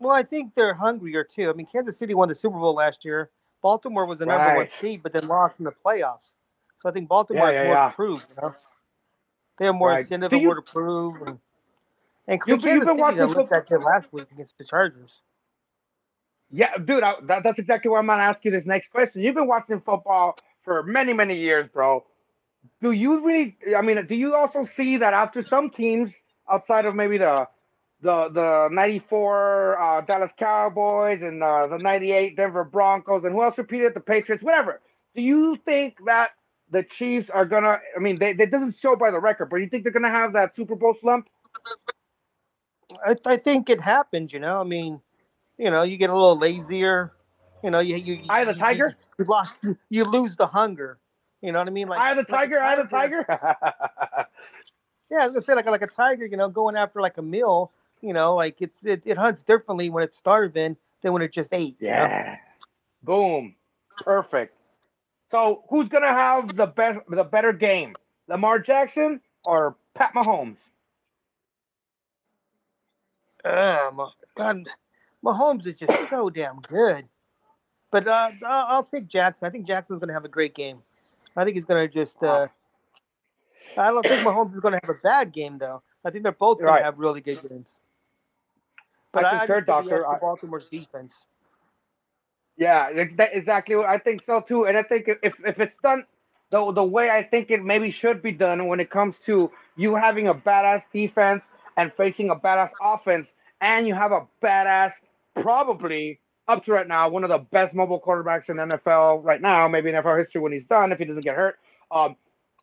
Well, I think they're hungrier too. I mean, Kansas City won the Super Bowl last year. Baltimore was the number right. one seed, but then lost in the playoffs. So I think Baltimore yeah, yeah, has more yeah. to prove. You know, they have more right. incentive more to prove. And, and you, Kansas City watching looked that good last week against the Chargers. Yeah, dude, I, that, that's exactly why I'm gonna ask you this next question. You've been watching football for many, many years, bro. Do you really? I mean, do you also see that after some teams outside of maybe the the the '94 uh, Dallas Cowboys and uh, the '98 Denver Broncos and who else repeated the Patriots, whatever? Do you think that the Chiefs are gonna? I mean, they, it doesn't show by the record, but you think they're gonna have that Super Bowl slump? I, I think it happens. You know, I mean, you know, you get a little lazier. You know, you you. Of the tiger. You, you lost. You, lose the hunger. You know what I mean? Like I the tiger. Eye of the tiger. yeah, I was gonna say like like a tiger. You know, going after like a meal. You know, like it's it, it hunts differently when it's starving than when it just ate. Yeah. You know? Boom. Perfect. So who's gonna have the best the better game? Lamar Jackson or Pat Mahomes? Uh, God, Mahomes is just so damn good. But uh, I'll take Jackson. I think Jackson's going to have a great game. I think he's going to just. Uh, I don't think Mahomes is going to have a bad game though. I think they're both going right. to have really good games. But I, I concur, Doctor. Baltimore's defense. Yeah, exactly. I think so too. And I think if if it's done the the way I think it maybe should be done when it comes to you having a badass defense and facing a badass offense, and you have a badass, probably up to right now, one of the best mobile quarterbacks in NFL right now, maybe in NFL history when he's done, if he doesn't get hurt. Um,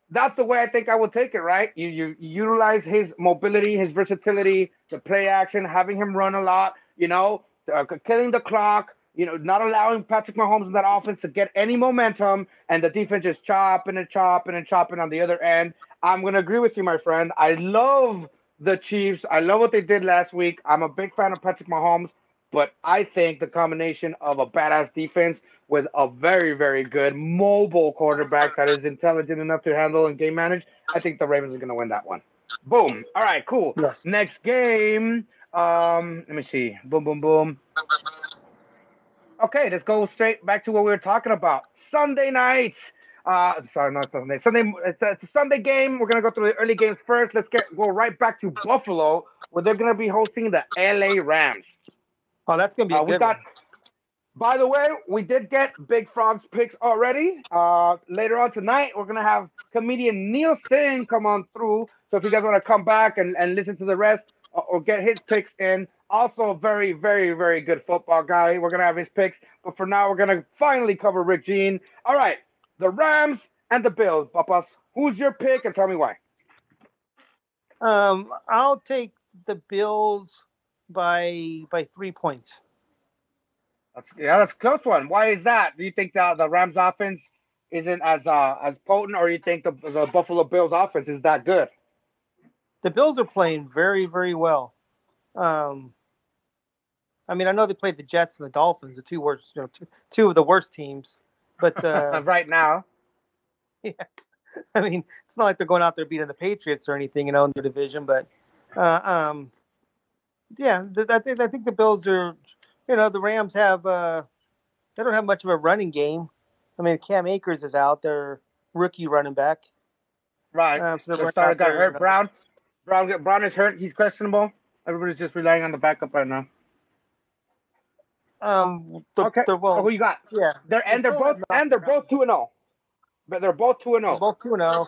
that's the way I think I would take it, right? You, you, utilize his mobility, his versatility, the play action, having him run a lot, you know, uh, killing the clock. You know, not allowing Patrick Mahomes in that offense to get any momentum, and the defense just chopping and chopping and chopping on the other end. I'm gonna agree with you, my friend. I love the Chiefs. I love what they did last week. I'm a big fan of Patrick Mahomes, but I think the combination of a badass defense with a very, very good mobile quarterback that is intelligent enough to handle and game manage, I think the Ravens are going to win that one. Boom. All right, cool. Yes. Next game. Um, let me see. Boom, boom, boom. Okay, let's go straight back to what we were talking about. Sunday night. Uh, sorry, not Sunday. Sunday. It's a, it's a Sunday game. We're gonna go through the early games first. Let's get go right back to Buffalo, where they're gonna be hosting the LA Rams. Oh, that's gonna be. Uh, we got. One. By the way, we did get Big Frog's picks already. Uh, later on tonight, we're gonna have comedian Neil Singh come on through. So if you guys want to come back and, and listen to the rest or, or get his picks in, also very, very, very good football guy. We're gonna have his picks, but for now, we're gonna finally cover Rick Gene. All right, the Rams and the Bills. Papas, who's your pick, and tell me why. Um, I'll take the Bills by by three points. That's, yeah, that's a close one. Why is that? Do you think the the Rams offense isn't as uh, as potent, or you think the, the Buffalo Bills offense is that good? The Bills are playing very very well. Um, I mean, I know they played the Jets and the Dolphins, the two worst, you know, two, two of the worst teams. But uh, right now, yeah, I mean, it's not like they're going out there beating the Patriots or anything, you know, in their division. But uh, um, yeah, I think I think the Bills are you know, the Rams have uh, they don't have much of a running game. I mean, Cam Akers is out, their rookie running back. Right. Um, so the starter got hurt. Brown, Brown, Brown is hurt. He's questionable. Everybody's just relying on the backup right now. Um. The, okay. The, well, so who you got? Yeah. They're and they're both and they're both two and zero. Oh. But they're both two and zero. Oh. Both two and zero.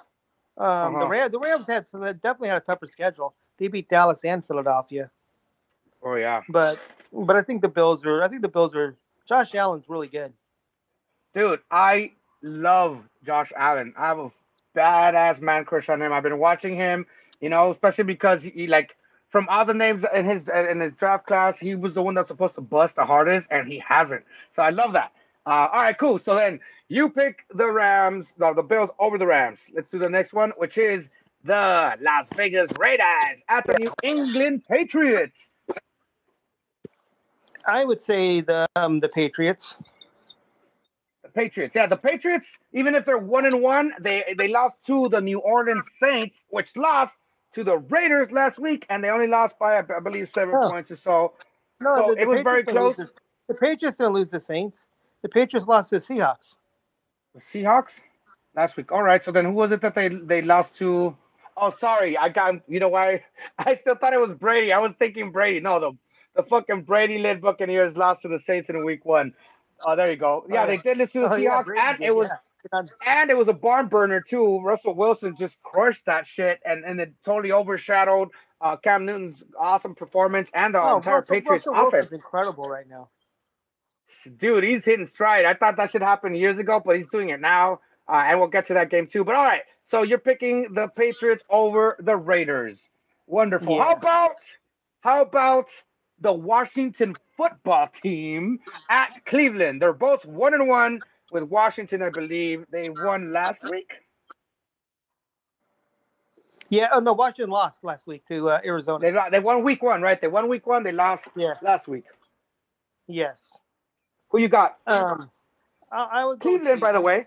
Oh. Um. Uh-huh. The Rams. The Rams had definitely had a tougher schedule. They beat Dallas and Philadelphia. Oh yeah. But but I think the Bills are. I think the Bills are. Josh Allen's really good. Dude, I love Josh Allen. I have a badass man crush on him. I've been watching him, you know, especially because he like from all the names in his in his draft class, he was the one that's supposed to bust the hardest, and he hasn't. So I love that. Uh, all right, cool. So then you pick the Rams, the, the Bills over the Rams. Let's do the next one, which is the Las Vegas Raiders at the New England Patriots. I would say the um, the Patriots. The Patriots, yeah, the Patriots. Even if they're one and one, they they lost to the New Orleans Saints, which lost to the Raiders last week, and they only lost by I believe seven points or so. No, so the, the it was Patriots very close. The, the Patriots didn't lose the Saints. The Patriots lost to the Seahawks. The Seahawks last week. All right. So then, who was it that they they lost to? Oh, sorry. I got. You know why? I still thought it was Brady. I was thinking Brady. No, the the fucking Brady led Buccaneers lost to the Saints in week one. Oh, there you go. Yeah, oh, they did this to the oh, Seahawks, yeah, and it was yeah. And it was a barn burner too. Russell Wilson just crushed that shit, and and it totally overshadowed uh, Cam Newton's awesome performance and the oh, entire Russell, Patriots Russell offense. incredible right now. Dude, he's hitting stride. I thought that should happen years ago, but he's doing it now. Uh, and we'll get to that game too. But all right, so you're picking the Patriots over the Raiders. Wonderful. Yeah. How about how about the Washington football team at Cleveland. They're both one and one with Washington, I believe. They won last week. Yeah, oh no, Washington lost last week to uh, Arizona. They they won week one, right? They won week one. They lost yes. last week. Yes. Who you got? Um, I, I would Cleveland, by the way.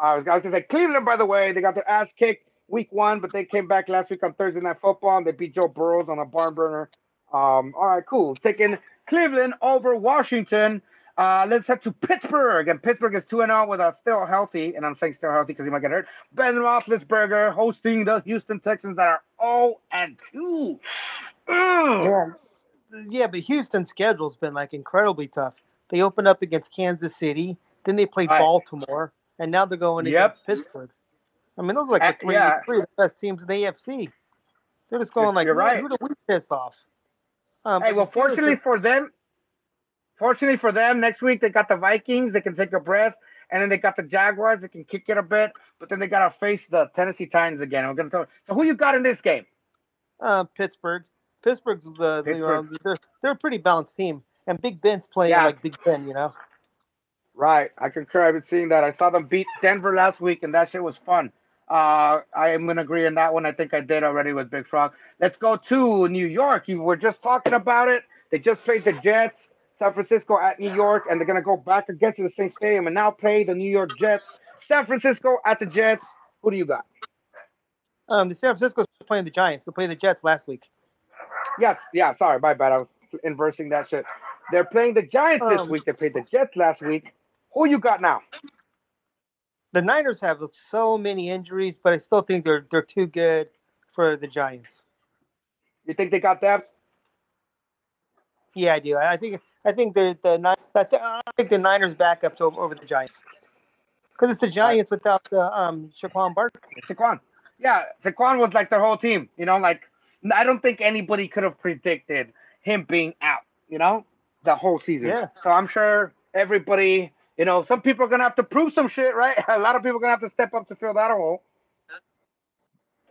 I was, I was gonna say Cleveland, by the way. They got their ass kicked week one, but they came back last week on Thursday Night Football and they beat Joe Burrows on a barn burner. Um, all right, cool. Taking Cleveland over Washington. Uh, let's head to Pittsburgh. And Pittsburgh is 2 0 with a still healthy, and I'm saying still healthy because he might get hurt. Ben Roethlisberger hosting the Houston Texans that are 0 and 2. Yeah. yeah, but Houston's schedule's been like incredibly tough. They opened up against Kansas City, then they played right. Baltimore, and now they're going yep. against Pittsburgh. I mean, those are like the three, yeah. three best teams in the AFC. They're just going like, You're right. who do we piss off? Um, hey, well, fortunately for them, fortunately for them, next week they got the Vikings. They can take a breath, and then they got the Jaguars. They can kick it a bit, but then they got to face the Tennessee Titans again. I'm gonna tell. You. So who you got in this game? Uh, Pittsburgh. Pittsburgh's the, Pittsburgh. the they're they're a pretty balanced team. and Big Ben's playing yeah. like Big Ben, you know. Right, I concur. I've been seeing that. I saw them beat Denver last week, and that shit was fun. Uh, I am gonna agree on that one. I think I did already with Big Frog. Let's go to New York. You were just talking about it. They just played the Jets, San Francisco at New York, and they're gonna go back again to the same stadium and now play the New York Jets. San Francisco at the Jets. Who do you got? Um, the San Francisco's playing the Giants. They played the Jets last week. Yes, yeah. Sorry, my bad. I was inversing that shit. They're playing the Giants this um, week. They played the Jets last week. Who you got now? The Niners have so many injuries, but I still think they're they're too good for the Giants. You think they got depth? Yeah, I do. I think I think the the I think the Niners back up to over the Giants because it's the Giants without the um Saquon Barkley. Saquon, yeah, Saquon was like their whole team. You know, like I don't think anybody could have predicted him being out. You know, the whole season. Yeah. So I'm sure everybody you know, some people are gonna have to prove some shit, right? A lot of people are gonna have to step up to fill that hole.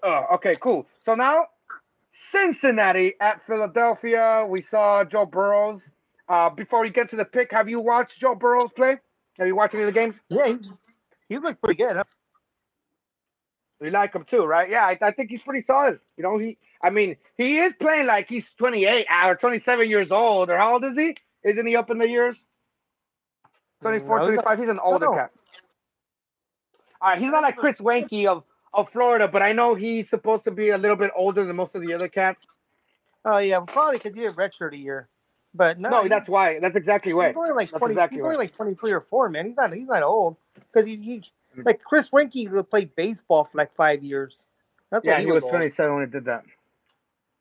Oh, okay, cool. So now Cincinnati at Philadelphia. We saw Joe Burrows. Uh, before we get to the pick, have you watched Joe Burrows play? Have you watched any of the games? Yeah, he, looked pretty good. Huh? You like him too, right? Yeah, I, I, think he's pretty solid. You know, he. I mean, he is playing like he's 28 or 27 years old, or how old is he? Isn't he up in the years? 24, 25. He's an older cat. All right, he's not like Chris Weinke of, of Florida, but I know he's supposed to be a little bit older than most of the other cats. Oh yeah, probably because he had redshirt a year. But no, no that's why. That's exactly why. He's only like twenty. Exactly he's only like twenty three or four, man. He's not. He's not old because he, he mm-hmm. like Chris Weinke played baseball for like five years. That's yeah, he, he was, was twenty seven when he did that.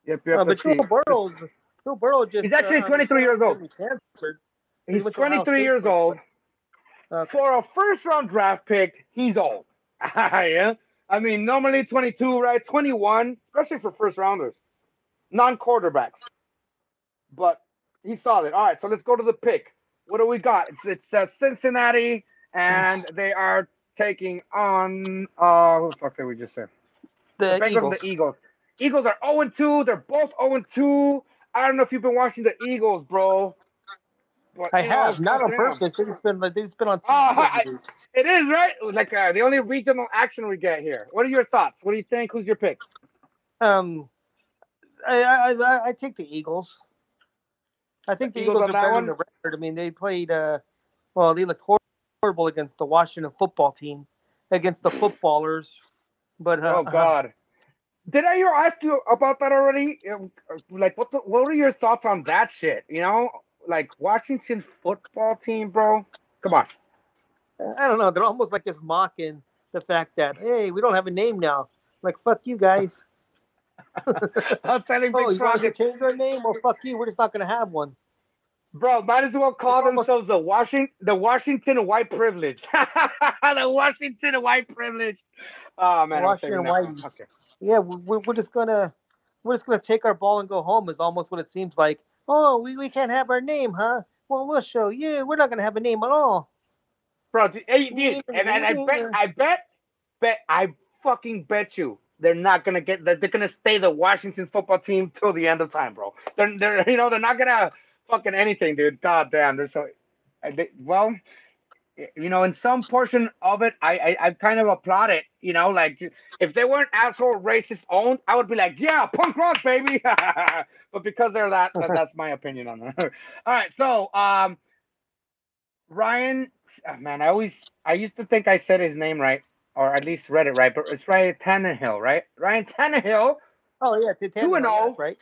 Yep, yep. Uh, but Joe Burrow, Joe Burrow just he's actually uh, twenty three years old. He's twenty three years old. Uh, for a first round draft pick, he's old. yeah. I mean, normally 22, right? 21, especially for first rounders, non quarterbacks. But he's solid. All right, so let's go to the pick. What do we got? It's it's uh, Cincinnati, and they are taking on uh what the fuck did we just say? The, the Eagles. The Eagles. Eagles are 0 and 2. They're both 0 and 2. I don't know if you've been watching the Eagles, bro. I have not on purpose. It's been like it's been on. TV uh, it is right. Like uh, the only regional action we get here. What are your thoughts? What do you think? Who's your pick? Um, I I I, I take the Eagles. I think the, the Eagles, Eagles are better than the record. I mean, they played. Uh, well, they looked horrible against the Washington football team, against the footballers. But uh, oh god. Did I ever ask you about that already? Like, what the, what are your thoughts on that shit? You know, like Washington football team, bro. Come on. I don't know. They're almost like just mocking the fact that hey, we don't have a name now. Like fuck you guys. I'm telling oh, you want to change their name? Well, fuck you. We're just not gonna have one. Bro, might as well call themselves the Washington the Washington white privilege. the Washington white privilege. Oh man, Washington white. Okay. Yeah, we're, we're just gonna we're just gonna take our ball and go home. Is almost what it seems like. Oh, we, we can't have our name, huh? Well, we'll show you. We're not gonna have a name at all. Bro, hey, dude, and, and I bet, I bet, bet, I fucking bet you they're not gonna get. They're, they're gonna stay the Washington football team till the end of time, bro. They're, they're, you know, they're not gonna fucking anything, dude. God damn, they're so. They, well, you know, in some portion of it, I, I I kind of applaud it. You know, like if they weren't asshole racist owned, I would be like, yeah, punk rock, baby. but because they're that, that, that's my opinion on that. All right, so um, Ryan, oh, man, I always I used to think I said his name right, or at least read it right, but it's Ryan Tannehill, right? Ryan Tannehill. Oh yeah, two and zero, oh. right?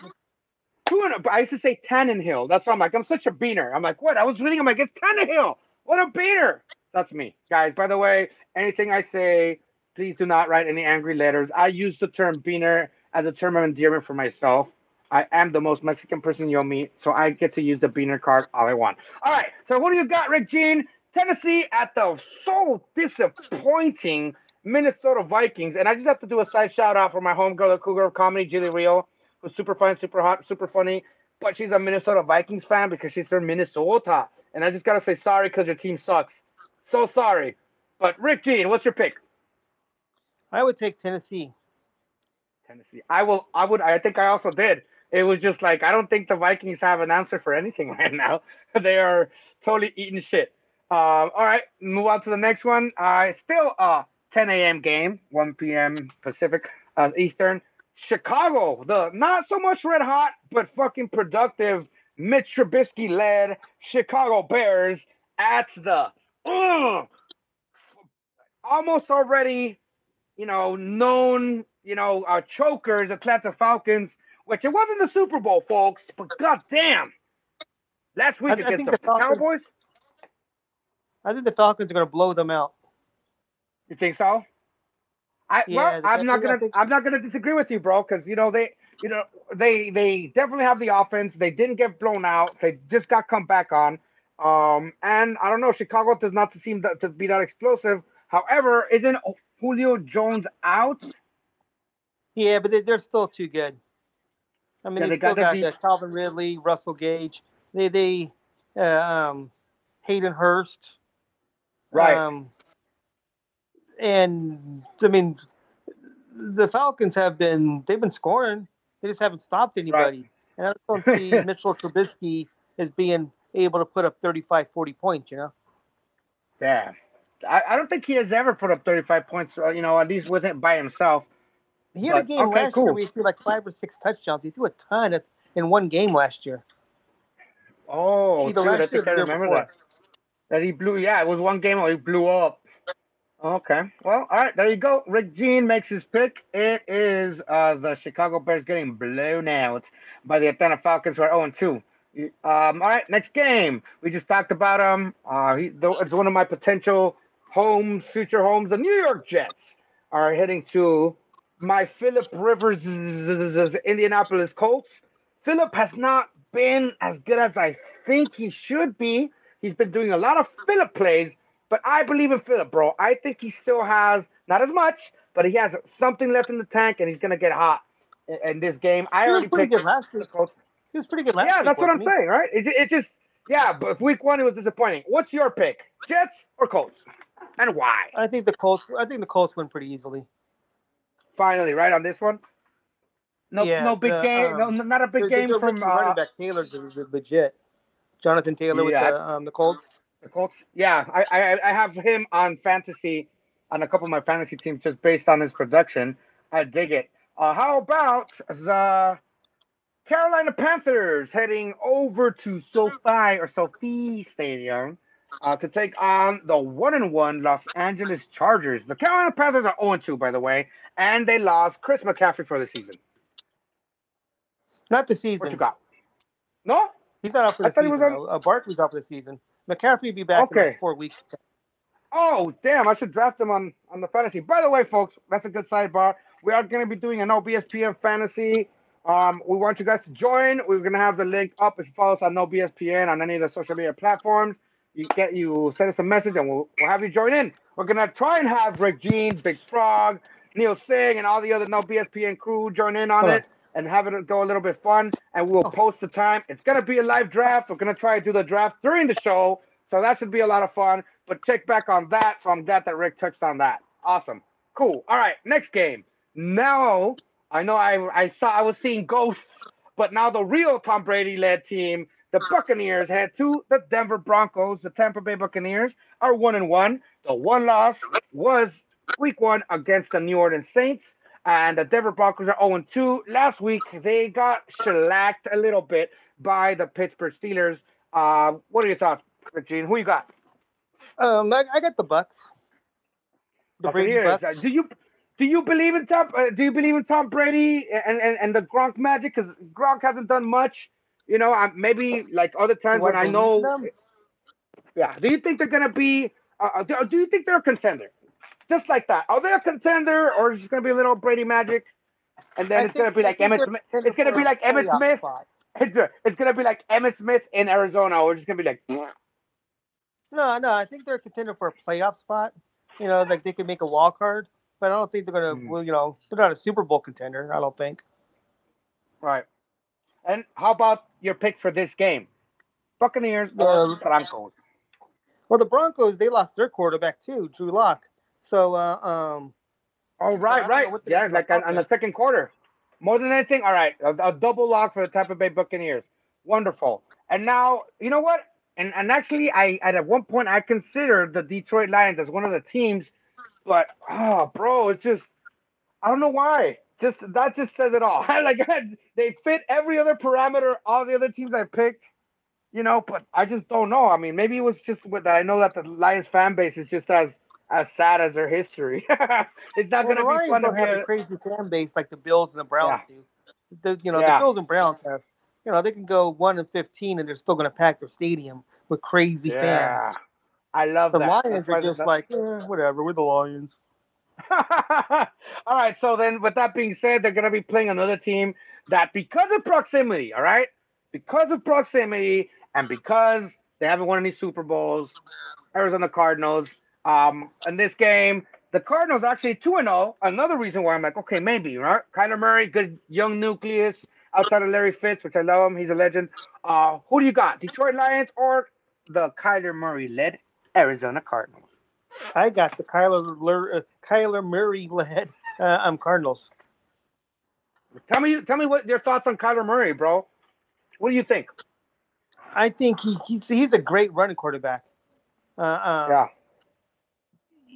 Two and zero. Oh, I used to say Tannenhill. That's why I'm like, I'm such a beaner. I'm like, what? I was reading. I'm like, it's Tannehill. What a beater! That's me, guys. By the way, anything I say, please do not write any angry letters. I use the term beaner as a term of endearment for myself. I am the most Mexican person you'll meet, so I get to use the beaner card all I want. All right, so what do you got, Rick Gene? Tennessee at the so disappointing Minnesota Vikings. And I just have to do a side shout out for my homegirl, the Cougar of Comedy, Julie Rio, who's super fun, super hot, super funny. But she's a Minnesota Vikings fan because she's from Minnesota. And I just gotta say sorry because your team sucks. So sorry. But Rick Gene, what's your pick? I would take Tennessee. Tennessee. I will. I would. I think I also did. it was just like I don't think the Vikings have an answer for anything right now. they are totally eating shit. Um, all right, move on to the next one. Uh, still a 10 a.m. game, 1 p.m. Pacific uh, Eastern. Chicago, the not so much red hot, but fucking productive Mitch Trubisky led Chicago Bears at the uh, almost already, you know, known, you know, uh, chokers, Atlanta Falcons, which it wasn't the Super Bowl, folks, but goddamn, last week I, against I the, the Falcons, Cowboys. I think the Falcons are going to blow them out. You think so? I yeah, well, I'm not gonna I'm not gonna disagree with you, bro, because you know they you know they they definitely have the offense. They didn't get blown out. They just got come back on. Um, and I don't know, Chicago does not seem to, to be that explosive. However, isn't Julio Jones out? Yeah, but they, are still too good. I mean, yeah, they, still got, got uh, Calvin Ridley, Russell Gage. They they uh, um, Hayden Hurst. Right. Um, and I mean, the Falcons have been they've been scoring. They just haven't stopped anybody. Right. And I don't see Mitchell Trubisky as being able to put up 35, 40 points. You know. Yeah. I, I don't think he has ever put up 35 points, uh, you know, at least with it by himself. He had but, a game okay, last cool. year where he threw like five or six touchdowns. He threw a ton in one game last year. Oh, dude, I think I remember that. That he blew. Yeah, it was one game where he blew up. Okay. Well, all right. There you go. Rick Gene makes his pick. It is uh, the Chicago Bears getting blown out by the Atlanta Falcons, who are 0 2. Um, all right. Next game. We just talked about him. Uh, he, it's one of my potential homes, future homes. The New York Jets are heading to my Philip Rivers Indianapolis Colts. Philip has not been as good as I think he should be. He's been doing a lot of Philip plays, but I believe in Philip, bro. I think he still has not as much, but he has something left in the tank, and he's gonna get hot in, in this game. I already picked good last week. He was pretty good last year. yeah, week. that's what I'm he? saying, right? It, it just yeah, but week one it was disappointing. What's your pick, Jets or Colts, and why? I think the Colts. I think the Colts win pretty easily. Finally, right on this one. No, yeah, no big the, game. Um, no, not a big game from uh, running back Taylor's legit. Jonathan Taylor yeah, with the, um, the Colts. The Colts. Yeah, I, I I have him on fantasy on a couple of my fantasy teams just based on his production. I dig it. Uh, how about the Carolina Panthers heading over to SoFi or SoFi Stadium uh, to take on the one and one Los Angeles Chargers. The Carolina Panthers are 0 2, by the way, and they lost Chris McCaffrey for the season. Not the season. What you got? No, he's not up for the season. He was on... uh, Barkley's up for the season. McCaffrey will be back okay. in like four weeks. Oh damn! I should draft him on on the fantasy. By the way, folks, that's a good sidebar. We are going to be doing an OBSPN fantasy um, we want you guys to join. We're gonna have the link up if you follow us on NoBSPN on any of the social media platforms. You get you send us a message and we'll, we'll have you join in. We're gonna try and have Rick Gene, Big Frog, Neil Singh, and all the other No BSPN crew join in on it and have it go a little bit fun. And we'll oh. post the time. It's gonna be a live draft. We're gonna try to do the draft during the show, so that should be a lot of fun. But check back on that. So I'm glad that Rick touched on that. Awesome. Cool. All right, next game. Now I know I I saw I was seeing ghosts, but now the real Tom Brady led team, the Buccaneers, head to the Denver Broncos. The Tampa Bay Buccaneers are one and one. The one loss was week one against the New Orleans Saints. And the Denver Broncos are 0 2. Last week, they got shellacked a little bit by the Pittsburgh Steelers. Uh, what are your thoughts, Gene? Who you got? Um, I, I got the Bucks. The Brady Bucks. Uh, do you do you believe in Tom? Uh, do you believe in Tom Brady and and, and the Gronk magic? Because Gronk hasn't done much. You know, I, maybe like other times when I know. Them? Yeah. Do you think they're gonna be? Uh, uh, do, do you think they're a contender? Just like that. Are they a contender, or is it gonna be a little Brady magic? And then I it's gonna be like Emmitt Smith. It's gonna be like Emmitt Smith. It's, it's gonna be like Emmitt Smith in Arizona. We're just gonna be like. No, no. I think they're a contender for a playoff spot. You know, like they could make a wild card but I don't think they're gonna. Mm. Well, you know, they're not a Super Bowl contender. I don't think. Right. And how about your pick for this game? Buccaneers or Broncos? Well, the Broncos they lost their quarterback too, Drew Lock. So, uh, um. Oh right, right. Yeah, like on, on, the second quarter. More than anything, all right, a, a double lock for the Tampa Bay Buccaneers. Wonderful. And now, you know what? And and actually, I at one point I considered the Detroit Lions as one of the teams, but oh, bro, it's just I don't know why. Just that just says it all. like they fit every other parameter all the other teams I picked, you know. But I just don't know. I mean, maybe it was just with that. I know that the Lions fan base is just as as sad as their history. it's not well, going to be fun to have a crazy fan base like the Bills and the Browns yeah. do. The, you know, yeah. the Bills and Browns have, you know, they can go one and fifteen and they're still going to pack their stadium with crazy yeah. fans. I love the that. Lions are just like, eh, whatever. We're the Lions. all right. So then, with that being said, they're going to be playing another team that, because of proximity, all right, because of proximity, and because they haven't won any Super Bowls, Arizona Cardinals um, in this game, the Cardinals actually 2 0. Another reason why I'm like, okay, maybe, right? Kyler Murray, good young nucleus outside of Larry Fitz, which I love him. He's a legend. Uh, who do you got? Detroit Lions or the Kyler Murray led Arizona Cardinals? I got the Kyler, uh, Kyler Murray led uh, um, Cardinals. Tell me, tell me what your thoughts on Kyler Murray, bro. What do you think? I think he, he's he's a great running quarterback. Uh, um, yeah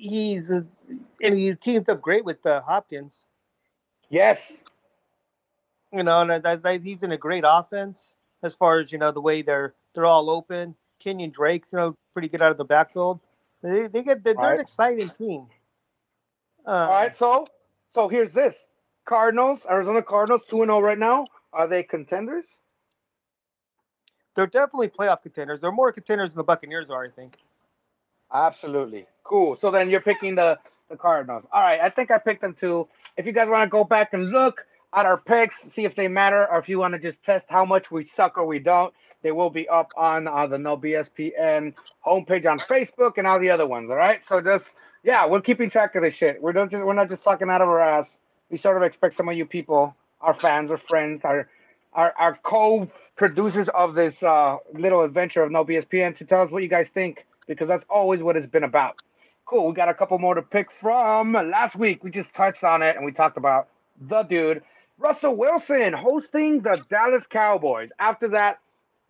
he's a, and he teams up great with uh, Hopkins. Yes. You know, and I, I, he's in a great offense as far as you know the way they're they're all open. Kenyan Drake's you know pretty good out of the backfield. They they get they're, they're an exciting team. Uh, all right, so so here's this: Cardinals, Arizona Cardinals, two and zero oh right now. Are they contenders? They're definitely playoff contenders. They're more contenders than the Buccaneers are, I think. Absolutely. Cool. So then you're picking the, the Cardinals. All right. I think I picked them too. If you guys want to go back and look at our picks, see if they matter, or if you want to just test how much we suck or we don't, they will be up on uh, the No BSPN homepage on Facebook and all the other ones. All right. So just yeah, we're keeping track of this shit. We're not just we're not just talking out of our ass. We sort of expect some of you people, our fans, our friends, our our, our co-producers of this uh, little adventure of No BSPN to tell us what you guys think because that's always what it's been about. Cool. We got a couple more to pick from. Last week we just touched on it and we talked about the dude Russell Wilson hosting the Dallas Cowboys. After that,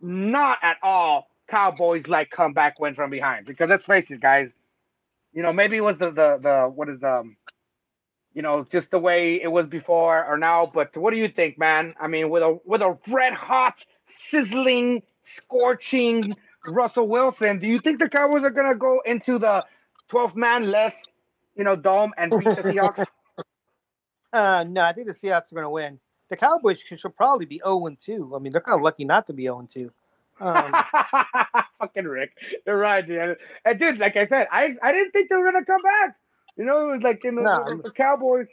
not at all Cowboys like comeback win from behind. Because let's face it, guys. You know, maybe it was the the the what is the um, you know, just the way it was before or now. But what do you think, man? I mean, with a with a red hot, sizzling, scorching Russell Wilson, do you think the Cowboys are gonna go into the 12 man less, you know, dome and beat the Seahawks? Uh, no, I think the Seahawks are gonna win. The Cowboys should probably be 0 2. I mean, they're kind of lucky not to be 0 2. Um, Fucking Rick, you're right, man. And dude, like I said, I I didn't think they were gonna come back. You know, it was like in the, no. the Cowboys.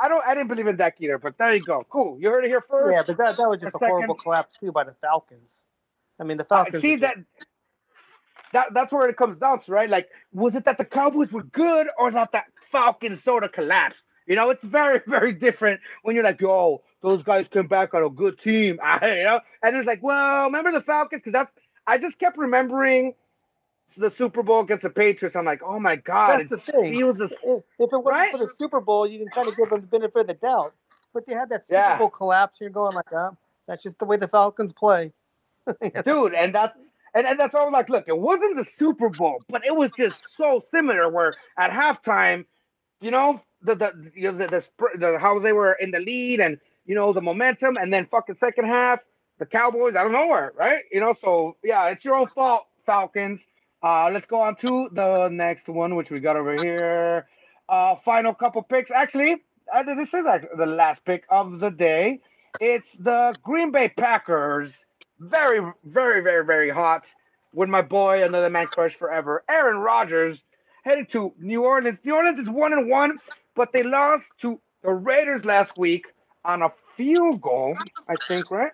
I don't. I didn't believe in that either. But there you go. Cool. You heard it here first. Yeah, but that, that was just a, a horrible collapse too by the Falcons. I mean, the Falcons. Uh, see that that that's where it comes down to, right? Like, was it that the Cowboys were good or that that Falcons sort of collapsed? You know, it's very, very different when you're like, yo, those guys came back on a good team, you know? And it's like, well, remember the Falcons? Because that's, I just kept remembering the Super Bowl against the Patriots. I'm like, oh my God. That's the thing. If, if it wasn't right? for the Super Bowl, you can kind of give them the benefit of the doubt. But they had that Super yeah. Bowl collapse. You're going like, oh, that's just the way the Falcons play. Dude, and that's and, and that's all like, look, it wasn't the Super Bowl, but it was just so similar where at halftime, you know, the the you know, the, the, the how they were in the lead and you know the momentum, and then fucking second half, the Cowboys out of nowhere, right? You know, so yeah, it's your own fault, Falcons. Uh, let's go on to the next one, which we got over here. Uh, final couple picks. Actually, uh, this is the last pick of the day. It's the Green Bay Packers very, very, very, very hot with my boy, another man crush forever, Aaron Rodgers, headed to New Orleans. New Orleans is one and one, but they lost to the Raiders last week on a field goal, I think, right?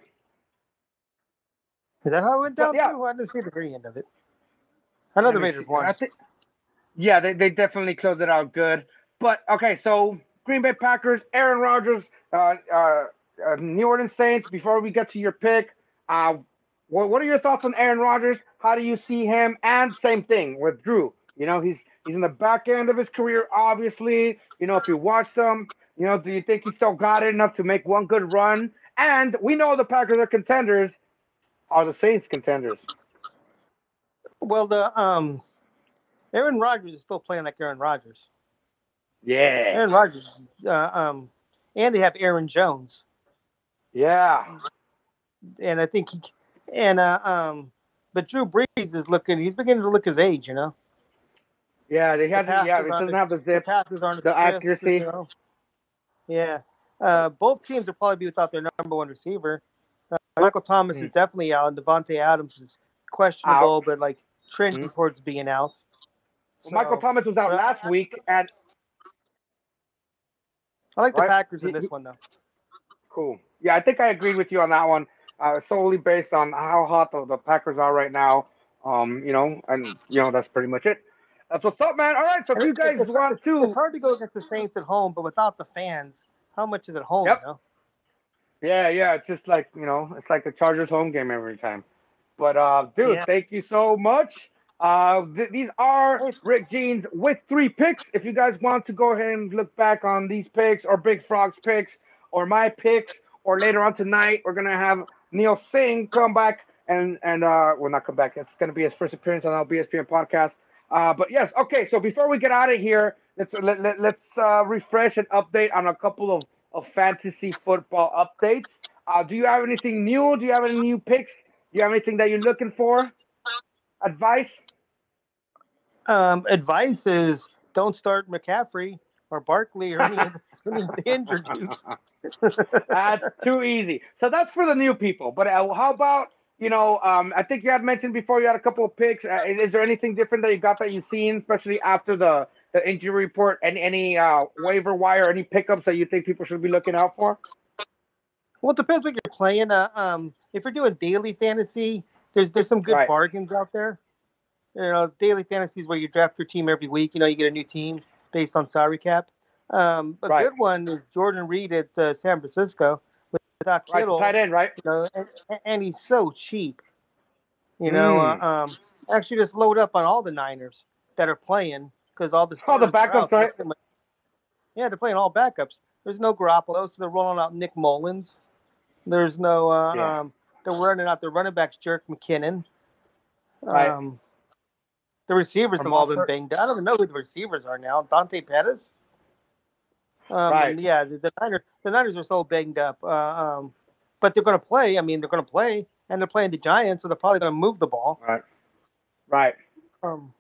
Is that how it went down? But, yeah. I didn't see the very end of it. I know the Raiders won. Think, yeah, they, they definitely closed it out good. But okay, so Green Bay Packers, Aaron Rodgers, uh, uh, uh, New Orleans Saints. Before we get to your pick, uh, what, what are your thoughts on Aaron Rodgers? How do you see him? And same thing with Drew. You know, he's he's in the back end of his career, obviously. You know, if you watch them, You know, do you think he still got it enough to make one good run? And we know the Packers are contenders. Are the Saints contenders? Well, the um, Aaron Rodgers is still playing like Aaron Rodgers. Yeah. Aaron Rodgers. Uh, um, and they have Aaron Jones. Yeah. And I think he and uh, um, but Drew Brees is looking. He's beginning to look his age. You know. Yeah, they have. The, yeah, it doesn't have the zip. The passes aren't the accuracy. You know? Yeah. Uh, both teams will probably be without their number one receiver. Uh, Michael Thomas mm-hmm. is definitely out, and Davante Adams is questionable, out. but like trending mm-hmm. towards being out. So, Michael Thomas was out last week, and I like the right? Packers in this one though. Cool. Yeah, I think I agree with you on that one. Uh, solely based on how hot the, the Packers are right now. Um, you know, and you know that's pretty much it. That's what's up, man. All right, so if you guys it's, want to, it's hard to go against the Saints at home, but without the fans, how much is at home? Yep. You know? Yeah, yeah. It's just like you know, it's like the Chargers home game every time. But uh, dude, yeah. thank you so much. Uh, th- these are Rick Gene's with three picks. If you guys want to go ahead and look back on these picks or Big Frog's picks or my picks, or later on tonight, we're gonna have Neil Singh come back and and uh, well not come back. It's gonna be his first appearance on our BSPN podcast. Uh, but yes, okay. So before we get out of here, let's let, let, let's uh, refresh and update on a couple of, of fantasy football updates. Uh, do you have anything new? Do you have any new picks? Do you have anything that you're looking for? Advice? Um, advice is don't start McCaffrey or Barkley or any of the, any of the injured dudes. that's too easy. So that's for the new people. But uh, how about you know? Um, I think you had mentioned before you had a couple of picks. Uh, is, is, there anything different that you got that you've seen, especially after the the injury report? And any uh, waiver wire, any pickups that you think people should be looking out for? Well, it depends what you're playing. Uh, um, if you're doing daily fantasy, there's there's some good right. bargains out there. You know, daily fantasy is where you draft your team every week. You know, you get a new team based on salary cap. Um, a right. good one is Jordan Reed at uh, San Francisco without Kittle. Right, tight end, right? You know, and, and, he's so cheap. You know, mm. uh, um, actually just load up on all the Niners that are playing because all the all the backups, right? Yeah, they're playing all backups. There's no Garoppolo, so they're rolling out Nick Mullens. There's no. Uh, yeah. um, they're running out their running backs, Jerick McKinnon. Right. Um, the receivers have all been banged. Up. I don't even know who the receivers are now. Dante Pettis. Um, right. Yeah, the, the, Niners. The Niners are so banged up. Uh, um, but they're going to play. I mean, they're going to play, and they're playing the Giants, so they're probably going to move the ball. Right. Right. Um.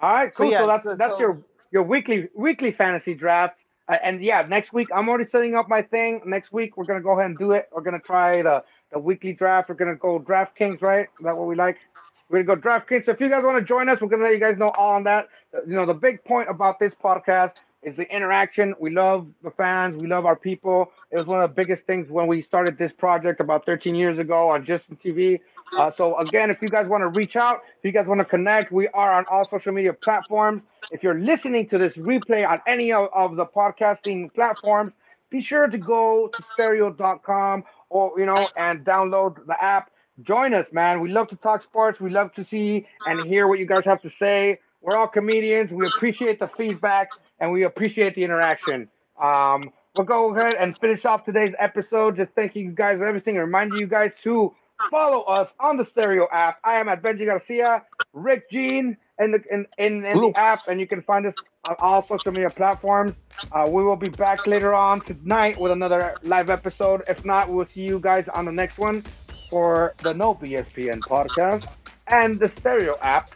All right. Cool. So, yeah, so that's that's so, your your weekly weekly fantasy draft. Uh, and yeah, next week I'm already setting up my thing. Next week we're gonna go ahead and do it. We're gonna try the the weekly draft. We're gonna go DraftKings, right? Is that what we like? We're gonna go DraftKings. So if you guys want to join us, we're gonna let you guys know all on that. You know, the big point about this podcast is the interaction. We love the fans. We love our people. It was one of the biggest things when we started this project about 13 years ago on Justin TV. Uh, so again, if you guys want to reach out, if you guys want to connect, we are on all social media platforms. If you're listening to this replay on any of, of the podcasting platforms, be sure to go to stereo.com or you know and download the app join us, man. We love to talk sports. We love to see and hear what you guys have to say. We're all comedians. We appreciate the feedback and we appreciate the interaction. Um, we'll go ahead and finish off today's episode. Just thanking you guys for everything and reminding you guys to follow us on the Stereo app. I am at Benji Garcia, Rick Gene in the in, in, in the app, and you can find us on all social media platforms. Uh, we will be back later on tonight with another live episode. If not, we'll see you guys on the next one for the No BSPN podcast and the Stereo app.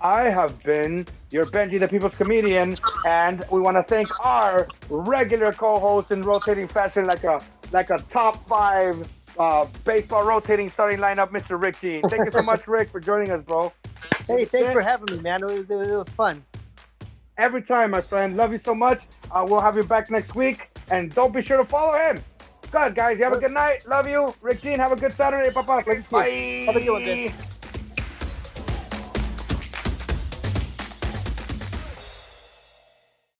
I have been your Benji the People's Comedian, and we want to thank our regular co-host in rotating fashion, like a like a top five uh, baseball rotating starting lineup, Mr. Rick Gene. Thank you so much, Rick, for joining us, bro. Hey, thanks for having me, man. It was, it was, it was fun. Every time, my friend. Love you so much. Uh, we'll have you back next week, and don't be sure to follow him. Good, guys. You have a good night. Love you. Rick Gene, have a good Saturday. Bye-bye. Bye. Have a good one,